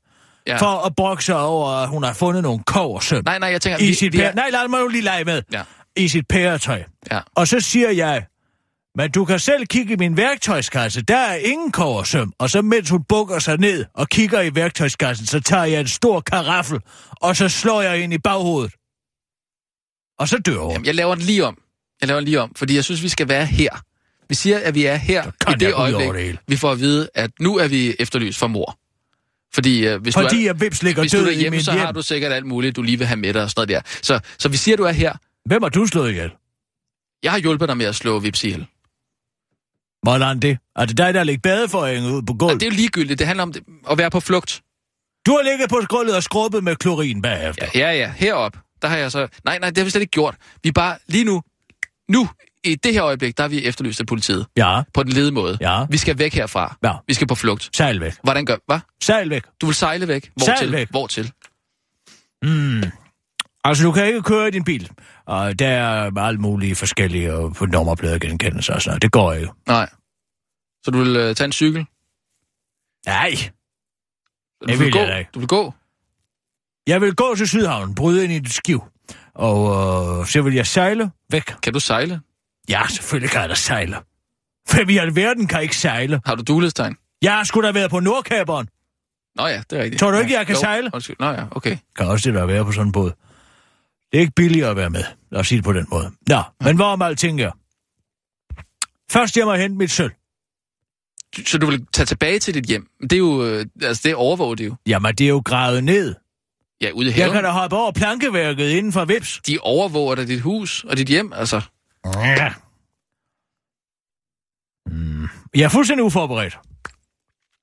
Ja. For at brokke sig over, at hun har fundet nogle koversøm. Nej, nej, jeg tænker... I sit vi er... Nej, lad mig nu lige lege med. Ja. I sit pæretøj. Ja. Og så siger jeg, men du kan selv kigge i min værktøjskasse. Der er ingen koversøm. Og så mens hun bukker sig ned og kigger i værktøjskassen, så tager jeg en stor karaffel, og så slår jeg ind i baghovedet. Og så dør hun. Jamen, jeg laver den lige om. Jeg laver den lige om, fordi jeg synes, vi skal være her. Vi siger, at vi er her i det øjeblik, det hele. vi får at vide, at nu er vi efterlyst for mor. Fordi, øh, hvis, Fordi du er, jeg vips ligger hvis du er i hjemme, så hjem. har du sikkert alt muligt, du lige vil have med dig og sådan noget der. Så, så vi siger, du er her. Hvem har du slået ihjel? Jeg har hjulpet dig med at slå Vips ihjel. Hvordan det? Er det dig, der ligger badeforhænget ud på gulvet? det er jo ligegyldigt. Det handler om det, at være på flugt. Du har ligget på gulvet og skrubbet med klorin bagefter. Ja, ja, ja. Herop. Der har jeg så... Nej, nej, det har vi slet ikke gjort. Vi er bare lige nu... Nu, i det her øjeblik, der er vi efterlyst af politiet. Ja, På den lede måde. Ja. Vi skal væk herfra. Ja. Vi skal på flugt. sejl væk. Hvordan gør... Hvad? Sejl væk. Du vil sejle væk? Sejl Hvortil? væk. Hvortil? Mm. Altså, du kan ikke køre i din bil. Og der er alt mulige forskellige på nummerpladegenkendelser og sådan noget. Det går ikke. Nej. Så du vil øh, tage en cykel? Nej. Du Det vil vil gå? jeg ikke. Du vil gå? Jeg vil gå til Sydhavn, bryde ind i et skiv. Og øh, så vil jeg sejle væk. Kan du sejle? Ja, selvfølgelig kan jeg da sejle. Hvem i alverden kan ikke sejle? Har du dulighedstegn? Jeg skulle da være på Nordkaberen. Nå ja, det er rigtigt. Tror du ikke, ja. jeg kan jo. sejle? Undskyld. Nå ja, okay. Kan også det der være på sådan en båd. Det er ikke billigere at være med. Lad os sige det på den måde. Nå, men hvorom alting er. Først jeg må hente mit sølv. Så du vil tage tilbage til dit hjem? Det er jo... Øh, altså, det overvåger det jo. Jamen, det er jo gravet ned. Ja, ude i Jeg haven. kan da hoppe over plankeværket inden for Vips. De overvåger da dit hus og dit hjem, altså. Ja. Mm. Jeg er fuldstændig uforberedt.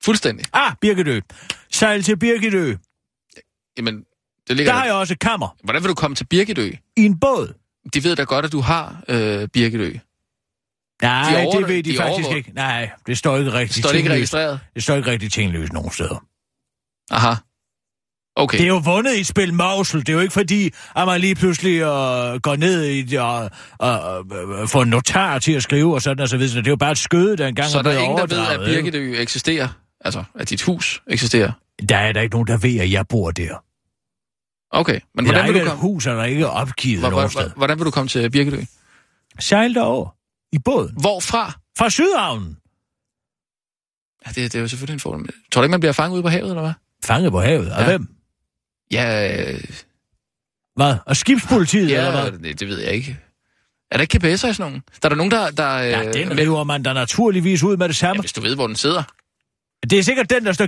Fuldstændig. Ah, Birgitø. Sejl til Birgitø. Jamen, det ligger Der har der. jeg også et kammer. Hvordan vil du komme til Birgitø? I en båd. De ved da godt, at du har øh, Birgitø. Nej, De over- det ved de, de faktisk overvåger. ikke. Nej, det står ikke rigtigt Står det ikke tinglyst. registreret? Det står ikke rigtig tingløst nogen steder. Aha. Okay. Det er jo vundet i spil Mausel. Det er jo ikke fordi, at man lige pludselig øh, går ned i det og øh, øh, får en notar til at skrive og sådan og så videre. Så det er jo bare et skøde, der engang Så er der er ingen, der ved, at? Birgitø eksisterer? Altså, at dit hus eksisterer? Der er der ikke nogen, der ved, at jeg bor der. Okay, men hvordan vil, du komme, hus, er der ikke opgivet hvor, hvor, sted. hvor, hvordan vil du komme til Birgitø? Sejl derover i båden. Hvorfra? Fra Sydhavnen. Ja, det, det er jo selvfølgelig en fordel. Tror du ikke, man bliver fanget ude på havet, eller hvad? Fanget på havet. Og Ja. hvem? Ja, øh, Hvad? Og skibspolitiet, eller ja hvad? det, det ved jeg ikke. Er der ikke GPS'er i sådan nogen? Der er der nogen, der... der Ja, øh, den med- river man da naturligvis ud med det ja, samme. hvis du ved, hvor den sidder. Det er sikkert den, der står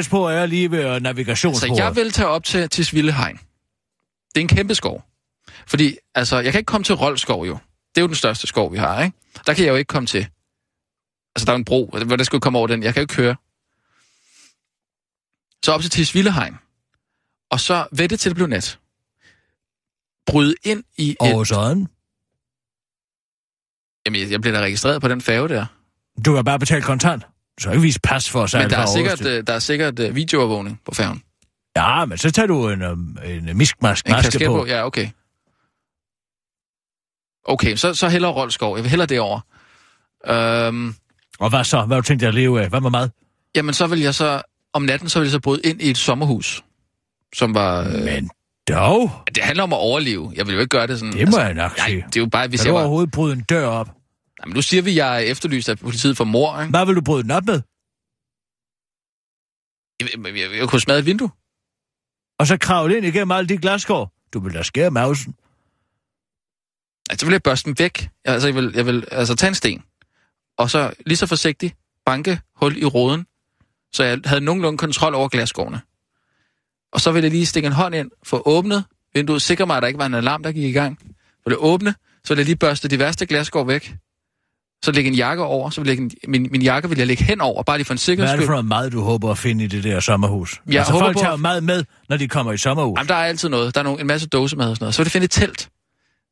GPS på, og er lige ved Så navigationsbordet. jeg vil tage op til, til Svillehegn. Det er en kæmpe skov. Fordi, altså, jeg kan ikke komme til Roldskov jo. Det er jo den største skov, vi har, ikke? Der kan jeg jo ikke komme til. Altså, der er en bro, hvor der skulle komme over den. Jeg kan jo ikke køre. Så op til Tisvillehegn. Og så vente til det blev nat. Bryde ind i et... Og sådan. Jamen, jeg- jeg bliver da registreret på den færge der. Du kan bare betale kontant. Skal ikke vise pas for sejle Men der er sikkert, øh, der er sikkert øh, videoovervågning på færgen. Ja, men så tager du en, um, en miskmask En maske på. på. Ja, okay. Okay, så, så hellere Roldskov. Jeg vil hellere derover. Øhm, Og hvad så? Hvad har du tænkt dig at leve af? Hvad med mad? jamen, så vil jeg så... Om natten, så vil jeg så bryde ind i et sommerhus. Som var... Øh, Men dog, det handler om at overleve. Jeg vil jo ikke gøre det sådan... det må jeg nok Nej, sige. det er jo bare, hvis Kan jeg du var... overhovedet bryde en dør op? Jamen, nu siger vi, at jeg er efterlyst af politiet for mor, ikke? Hvad vil du bryde den op med? Jeg, jeg, jeg, jeg kunne smadre et vindue. Og så kravle ind igennem alle de glaskår? Du vil da skære mausen. Altså, så vil jeg børste dem væk. Altså, jeg vil, jeg vil altså, tage en sten. Og så lige så forsigtigt banke hul i roden, så jeg havde nogenlunde kontrol over glasskårene. Og så vil jeg lige stikke en hånd ind, få åbnet vinduet, sikre mig, at der ikke var en alarm, der gik i gang. Vil jeg åbne, så vil jeg lige børste de værste glasskår væk. Så lægge en jakke over, så vil jeg en, min, min jakke vil jeg lægge hen over, bare lige for en Hvad sikkerheds er det skyld. for noget mad, du håber at finde i det der sommerhus? Jeg altså, håber folk på- tager mad med, når de kommer i sommerhus. Jamen, der er altid noget. Der er nogle, en masse dåsemad og sådan noget. Så vil jeg finde et telt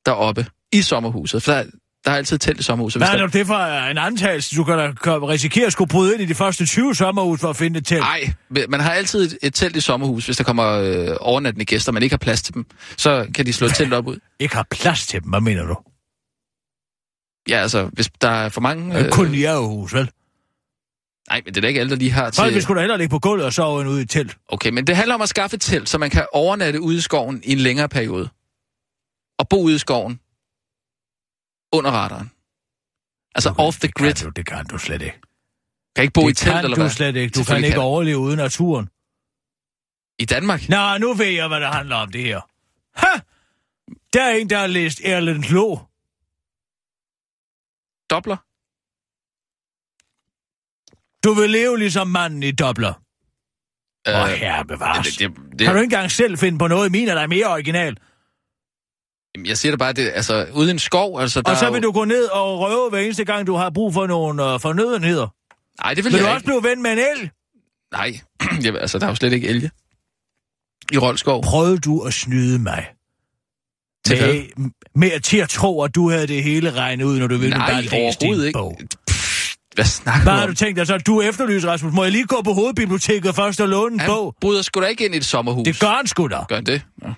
deroppe i sommerhuset. For der, der er altid telt i sommerhuset. Hvad er der... det det for en antagelse? Du kan da risikere at skulle bryde ind i de første 20 sommerhus for at finde et telt. Nej, man har altid et, et telt i sommerhus, hvis der kommer øh, overnattende gæster, man ikke har plads til dem. Så kan de slå et telt op ud. [LAUGHS] Ikke har plads til dem, hvad mener du? Ja, altså, hvis der er for mange... Øh... Kun i hus, vel? Nej, men det er da ikke alle, der lige har Folk vil til... sgu da heller ligge på gulvet og sove ude i et telt. Okay, men det handler om at skaffe et telt, så man kan overnatte ude i skoven i en længere periode. Og bo ude i skoven under radaren. Altså Du kan- off the det grid. Kan du, det kan du slet ikke. Kan ikke bo i det et telt, kan eller du hvad? slet ikke. Du kan ikke kan overleve uden naturen. I Danmark? Nå, nu ved jeg, hvad det handler om, det her. Ha! Der er en, der har læst Erlend Lo. Dobler? Du vil leve ligesom manden i dobler. Åh, Øh, herre bevares. det, det, Kan det, du ikke engang selv finde på noget? Min er der mere original. Jamen, jeg siger det bare, det, altså, ude i en skov, altså, der Og så vil jo... du gå ned og røve hver eneste gang, du har brug for nogle øh, fornødenheder. Nej, det vil, Vil jeg du ikke. også blive ven med en el? Nej, [CLEARS THROAT] Jamen, altså, der er jo slet ikke elge. I Rolskov. Prøvede du at snyde mig? Til hvad? med, med til at tro, at du havde det hele regnet ud, når du ville bare læse din ikke. bog. Hvad snakker Hvad du har om? du tænkt dig så? Du efterlyser, Rasmus. Må jeg lige gå på hovedbiblioteket først og låne en Han bog? bryder sgu da ikke ind i et sommerhus. Det gør han sgu da. Gør han det? Ja.